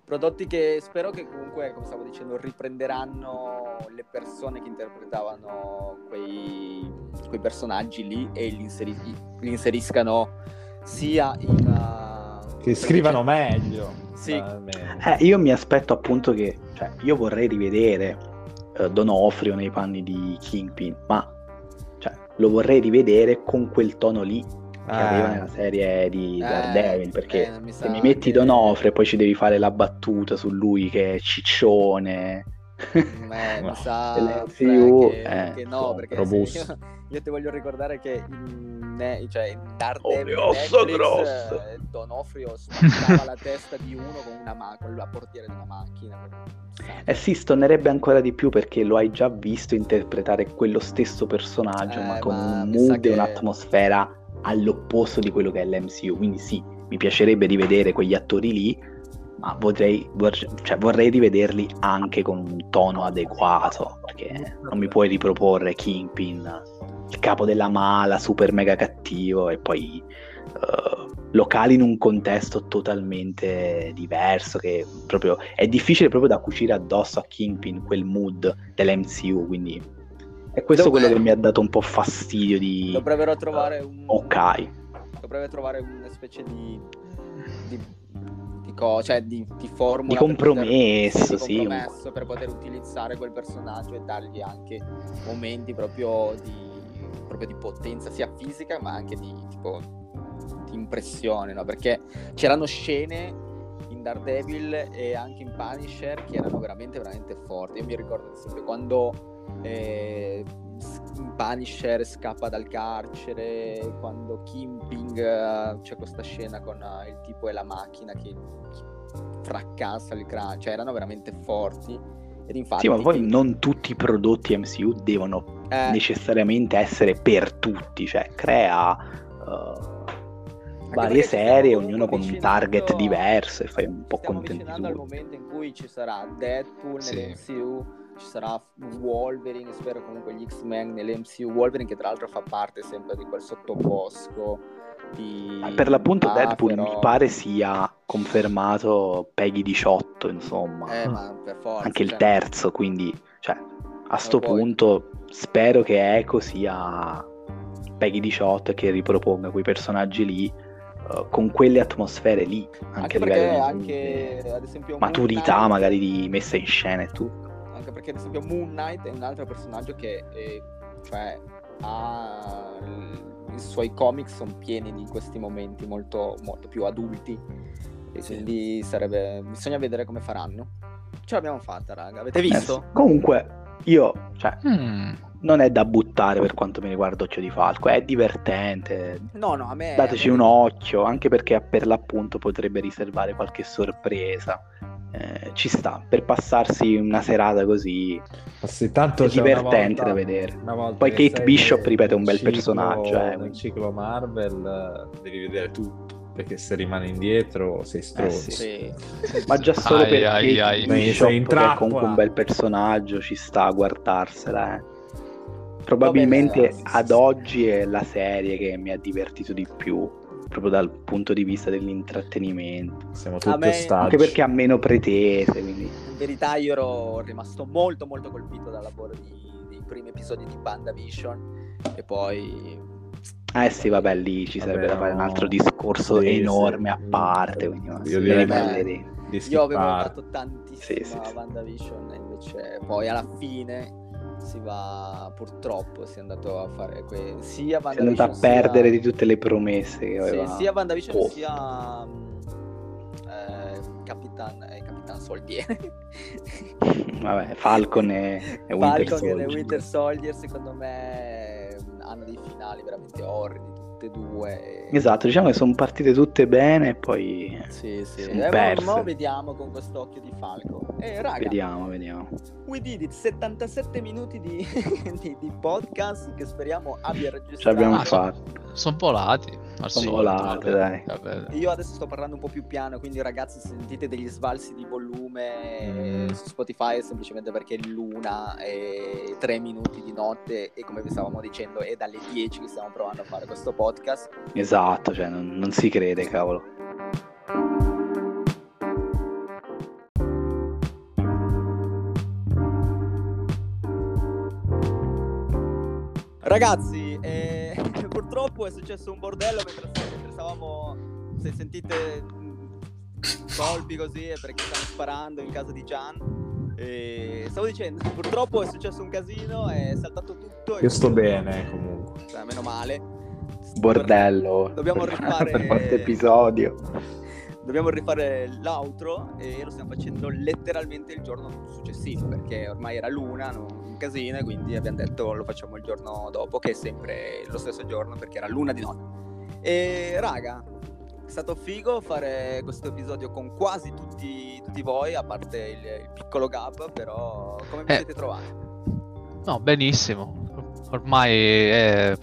Prodotti che spero che comunque, come stavo dicendo, riprenderanno le persone che interpretavano quei, quei personaggi lì e li, inseri- li inseriscano sia in... uh, che scrivano meglio Sì. Eh, io mi aspetto appunto che, cioè, io vorrei rivedere eh, Donofrio nei panni di Kingpin, ma cioè, lo vorrei rivedere con quel tono lì che Ah. aveva nella serie di Eh, Daredevil, perché eh, mi se mi metti che- Donofrio e poi ci devi fare la battuta su lui che è ciccione, Eh, No. mi sa Dell'MCU, che, eh, che no, perché robusto. io, io ti voglio ricordare che in, ne- cioè in Daredevil Oh, Netflix, eh, Donofrio spaccava la testa di uno con una ma- con la portiera di una macchina. Eh sì, stonnerebbe ancora di più perché lo hai già visto interpretare quello stesso personaggio, Eh, ma con ma un mood e che- un'atmosfera all'opposto di quello che è l'MCU. Quindi sì, mi piacerebbe rivedere quegli attori lì, ma vorrei, vor- cioè, vorrei rivederli anche con un tono adeguato, perché non mi puoi riproporre Kingpin, il capo della mala, super mega cattivo, e poi eh, locali in un contesto totalmente diverso, che proprio è difficile proprio da cucire addosso a Kingpin quel mood dell'MCU, quindi è questo Dov'è? quello che mi ha dato un po' fastidio di Dovrebbero trovare un Ok. dovrebbe trovare una specie di di, di co- cioè di, di formula Di compromesso, poter, sì, di un- compromesso per poter utilizzare quel personaggio e dargli anche momenti proprio di, proprio di potenza sia fisica ma anche di tipo di impressione no? perché c'erano scene in Daredevil e anche in Punisher che erano veramente veramente forti io mi ricordo ad esempio quando eh, Punisher scappa dal carcere quando Kimping eh, c'è questa scena con eh, il tipo e la macchina che fracassa il cranio cioè erano veramente forti. Ed infatti Sì, ma poi King- non tutti i prodotti MCU devono eh, necessariamente essere per tutti, cioè crea uh, varie stiamo serie, ognuno con un target diverso e fai un po' stiamo contenti avvicinando al momento in cui ci sarà Deadpool Sì. nell'MCU ci sarà Wolverine, spero comunque gli X-Men nell'MCU Wolverine che tra l'altro fa parte sempre di quel sottobosco di... Ma per l'appunto Ah, Deadpool però- mi pare sia confermato Peggy 18, insomma. Eh, ma per forza. Anche il cioè, terzo, quindi cioè, a sto poi- punto spero che Echo sia Peggy 18 e che riproponga quei personaggi lì eh, con quelle atmosfere lì, anche, Anche perché di anche ad esempio maturità magari di messa in scena e tutto. Anche perché ad esempio Moon Knight è un altro personaggio che eh, cioè ha i suoi comics sono pieni di questi momenti molto, molto più adulti e Sì. quindi sarebbe bisogna vedere come faranno. Ce l'abbiamo fatta, raga. Avete Eh, visto? comunque, io, cioè, Mm. non è da buttare per quanto mi riguarda Occhio di Falco, è divertente. No, no, a me Dateci a me- un occhio, anche perché per l'appunto potrebbe riservare qualche sorpresa. Eh, ci sta, per passarsi una serata così sì, tanto è divertente volta- da vedere. una volta Poi Kate Bishop, ripeto, è un bel ciclo- personaggio, eh, Nel ciclo Marvel eh, devi vedere tutto, perché se rimani indietro sei stronzo. Eh, sì. Sì. Ma già solo Ai, per ai, Kate ai. Bishop, Sei in che è comunque un bel personaggio, ci sta a guardarsela. eh. Probabilmente Vabbè, eh, ad oggi è la serie che mi ha divertito di più, proprio dal punto di vista dell'intrattenimento. Siamo A tutti me- ostaggi. Anche perché ha meno pretese, quindi... In verità io ero rimasto molto molto colpito dal lavoro di- dei primi episodi di BandaVision e poi Eh sì, vabbè, lì ci Vabbè, sarebbe da fare un no. altro discorso Sì, enorme sì. a parte, quindi ma Io sì, direi idee. di io avevo dato tantissimo Sì, sì. WandaVision e invece poi alla fine si va purtroppo si è andato a fare que- sia Si è andato a perdere sia... di tutte le promesse che sì, aveva. sia WandaVision posto. sia mm, eh, Capitan, eh, Capitan Soldier Vabbè, Falcon e, e Winter Falcon e Soldier. Winter Soldier secondo me hanno dei finali veramente orridi tutte e due Esatto, diciamo che sono partite tutte bene e poi sì sì Sono Eh, perse. ma vediamo con quest'occhio di Falco e raga vediamo, vediamo. We did it, 77 minuti di, di- di podcast che speriamo abbia registrato. Ce l'abbiamo Ah, fatta. Sono volati. al Son solito, volate, vabbè, dai. vabbè. Io adesso sto parlando un po' più piano, quindi ragazzi se sentite degli sbalzi di volume eh, Mm. su Spotify è semplicemente perché è l'una e tre minuti di notte e come vi stavamo dicendo è dalle 10 che stiamo provando a fare questo podcast. Esatto, cioè non, non si crede, cavolo. Ragazzi, eh, purtroppo è successo un bordello mentre, mentre stavamo, se sentite mh, colpi così è perché stanno sparando in casa di Gian. E stavo dicendo, purtroppo è successo un casino, è saltato tutto. Io sto bene comunque. Cioè, meno male. Bordello. Dobbiamo rifare- per questo episodio. Dobbiamo rifare l'outro e lo stiamo facendo letteralmente il giorno successivo perché ormai era l'una, un casino, e quindi abbiamo detto lo facciamo il giorno dopo, che è sempre lo stesso giorno perché era l'una di notte. E raga, è stato figo fare questo episodio con quasi tutti, tutti voi, a parte il, il piccolo Gab, però come vi Eh. siete trovati? No, benissimo. Ormai è...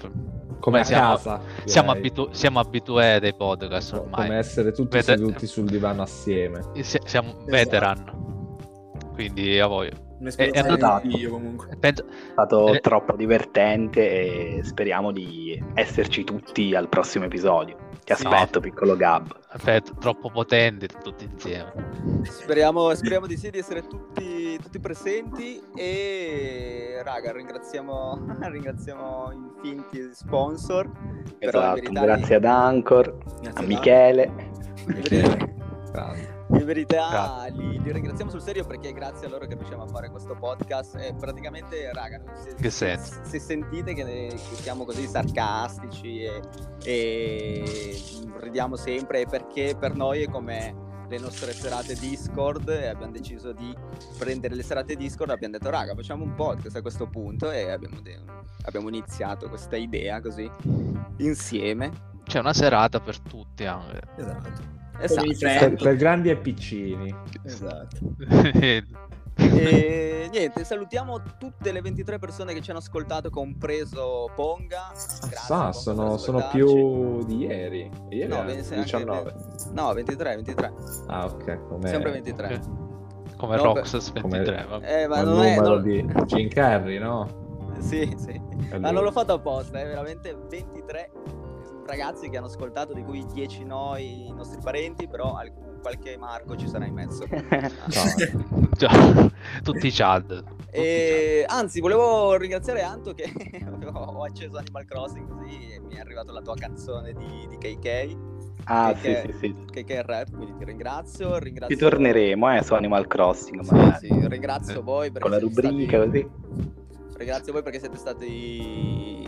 Come a siamo, casa. siamo, abitu- siamo abituati dei podcast ormai. Come essere tutti Vede- seduti sul divano assieme. Si- Siamo Esatto. veteran. Quindi a voi. Un'esperienza è andato- Dio comunque. Penso- È stato Eh. troppo divertente e speriamo di esserci tutti al prossimo episodio. Ti aspetto, piccolo Gab. aspetta, troppo potenti tutti insieme. Speriamo, speriamo di sì, di essere tutti, tutti presenti e raga ringraziamo, ringraziamo i finti sponsor. Però in Esatto, verità- grazie ad Anchor, a a Michele. Verità, Grande. In verità li, li ringraziamo sul serio perché è grazie a loro che riusciamo a fare questo podcast e praticamente raga se, Che senso? se sentite che, che siamo così sarcastici e, e ridiamo sempre è perché per noi è come le nostre serate Discord e abbiamo deciso di prendere le serate Discord abbiamo detto raga facciamo un podcast a questo punto e abbiamo, de- abbiamo iniziato questa idea così insieme C'è una serata per tutti anche. Esatto. Esatto, esatto. per grandi e piccini. Esatto. E niente, salutiamo tutte le 23 persone che ci hanno ascoltato, compreso Ponga. Grazie, Sa, Ponga, sono, sono più di ieri. Ieri No, era ve- se anche- 19. No, 23, 23. Ah, ok. Come... Sempre 23. Come come No, Roxas come- 23. vabbè. Eh, ma il non è... numero no- di Jim Carrey, no? Sì, sì. È Ma non l'ho fatto apposta, è veramente 23 ragazzi che hanno ascoltato, di cui 10 noi, i nostri parenti, però alc- qualche Marco ci sarà in mezzo. Già, tutti i Chad. E, anzi, volevo ringraziare Anto che ho acceso Animal Crossing così e mi è arrivata la tua canzone di, di KK, ah, Che- sì, sì, sì. KK è rap, quindi ti ringrazio. ringrazio Ci torneremo, eh, su Animal Crossing, Sì, sì, ringrazio voi perché Con la rubrica, stati- così. Ringrazio voi perché siete stati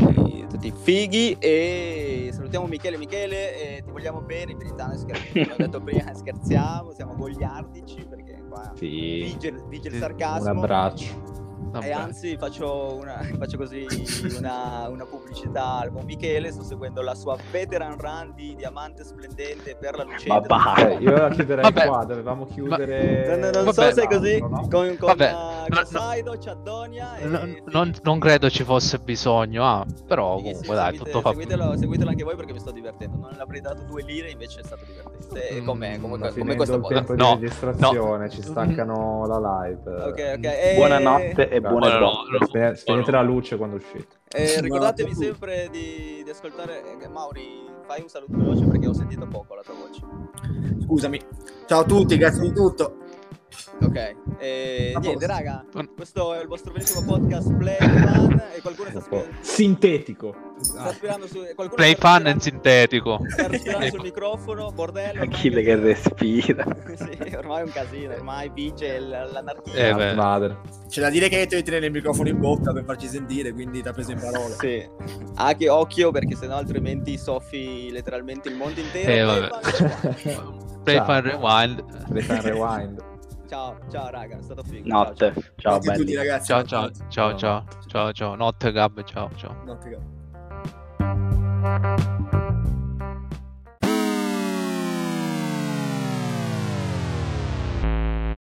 tutti fighi e salutiamo Michele Michele ti vogliamo bene in verità scherziamo, ho detto prima scherziamo, siamo gogliardici perché qua sì, vige, vige il Sì, un sarcasmo abbraccio. Vabbè. e anzi faccio, una, faccio così una, una pubblicità al buon Michele, sto seguendo la sua veteran run di Diamante Splendente per la Ma Lucente. vai. Eh, io la chiuderei Vabbè. qua, dovevamo chiudere... Non, non- non Vabbè, so se è così no? con, con, Vabbè, uh, no, con no. Saido, Ciaddonia e Non, non- non credo ci fosse bisogno, ah, però Sì, sì, comunque dai, seguite- tutto fa seguitelo, seguitelo anche voi perché mi sto divertendo. Non avrei dato due lire, invece è stato divertente. E Mm, con me, come, Sta come questo il tempo No, di registrazione, ci staccano la live. Ok, ok. E... Buonanotte e buone Buonanotte. botte. Spene- Spegnete la luce quando uscite. E ricordatevi sempre di, di ascoltare. eh, Mauri, fai un saluto veloce perché ho sentito poco la tua voce. Scusami. Ciao a tutti, grazie di tutto. Ok, e niente, raga. Questo è il vostro bellissimo podcast Play Fun. E qualcuno sta, spi- sintetico. sta aspirando su. Qualcuno Play sta fun and sintetico. Sta respirando sul microfono, bordello. Achille che respira. sì, ormai è un casino, ormai l- l'anarchia. Eh, Vader. C'è da dire che di tenere il microfono in bocca per farci sentire, quindi ti ha preso in parola. Sì. Anche occhio perché sennò altrimenti soffi letteralmente il mondo intero. Eh, Play vabbè. Play fun rewind. Play Fun Rewind. Ciao, ciao raga, è stato figo. Notte. Ciao, Notte a tutti belli. ragazzi. Ciao ciao ciao ciao ciao ciao. Notte Gab, ciao ciao. Notte, Gab.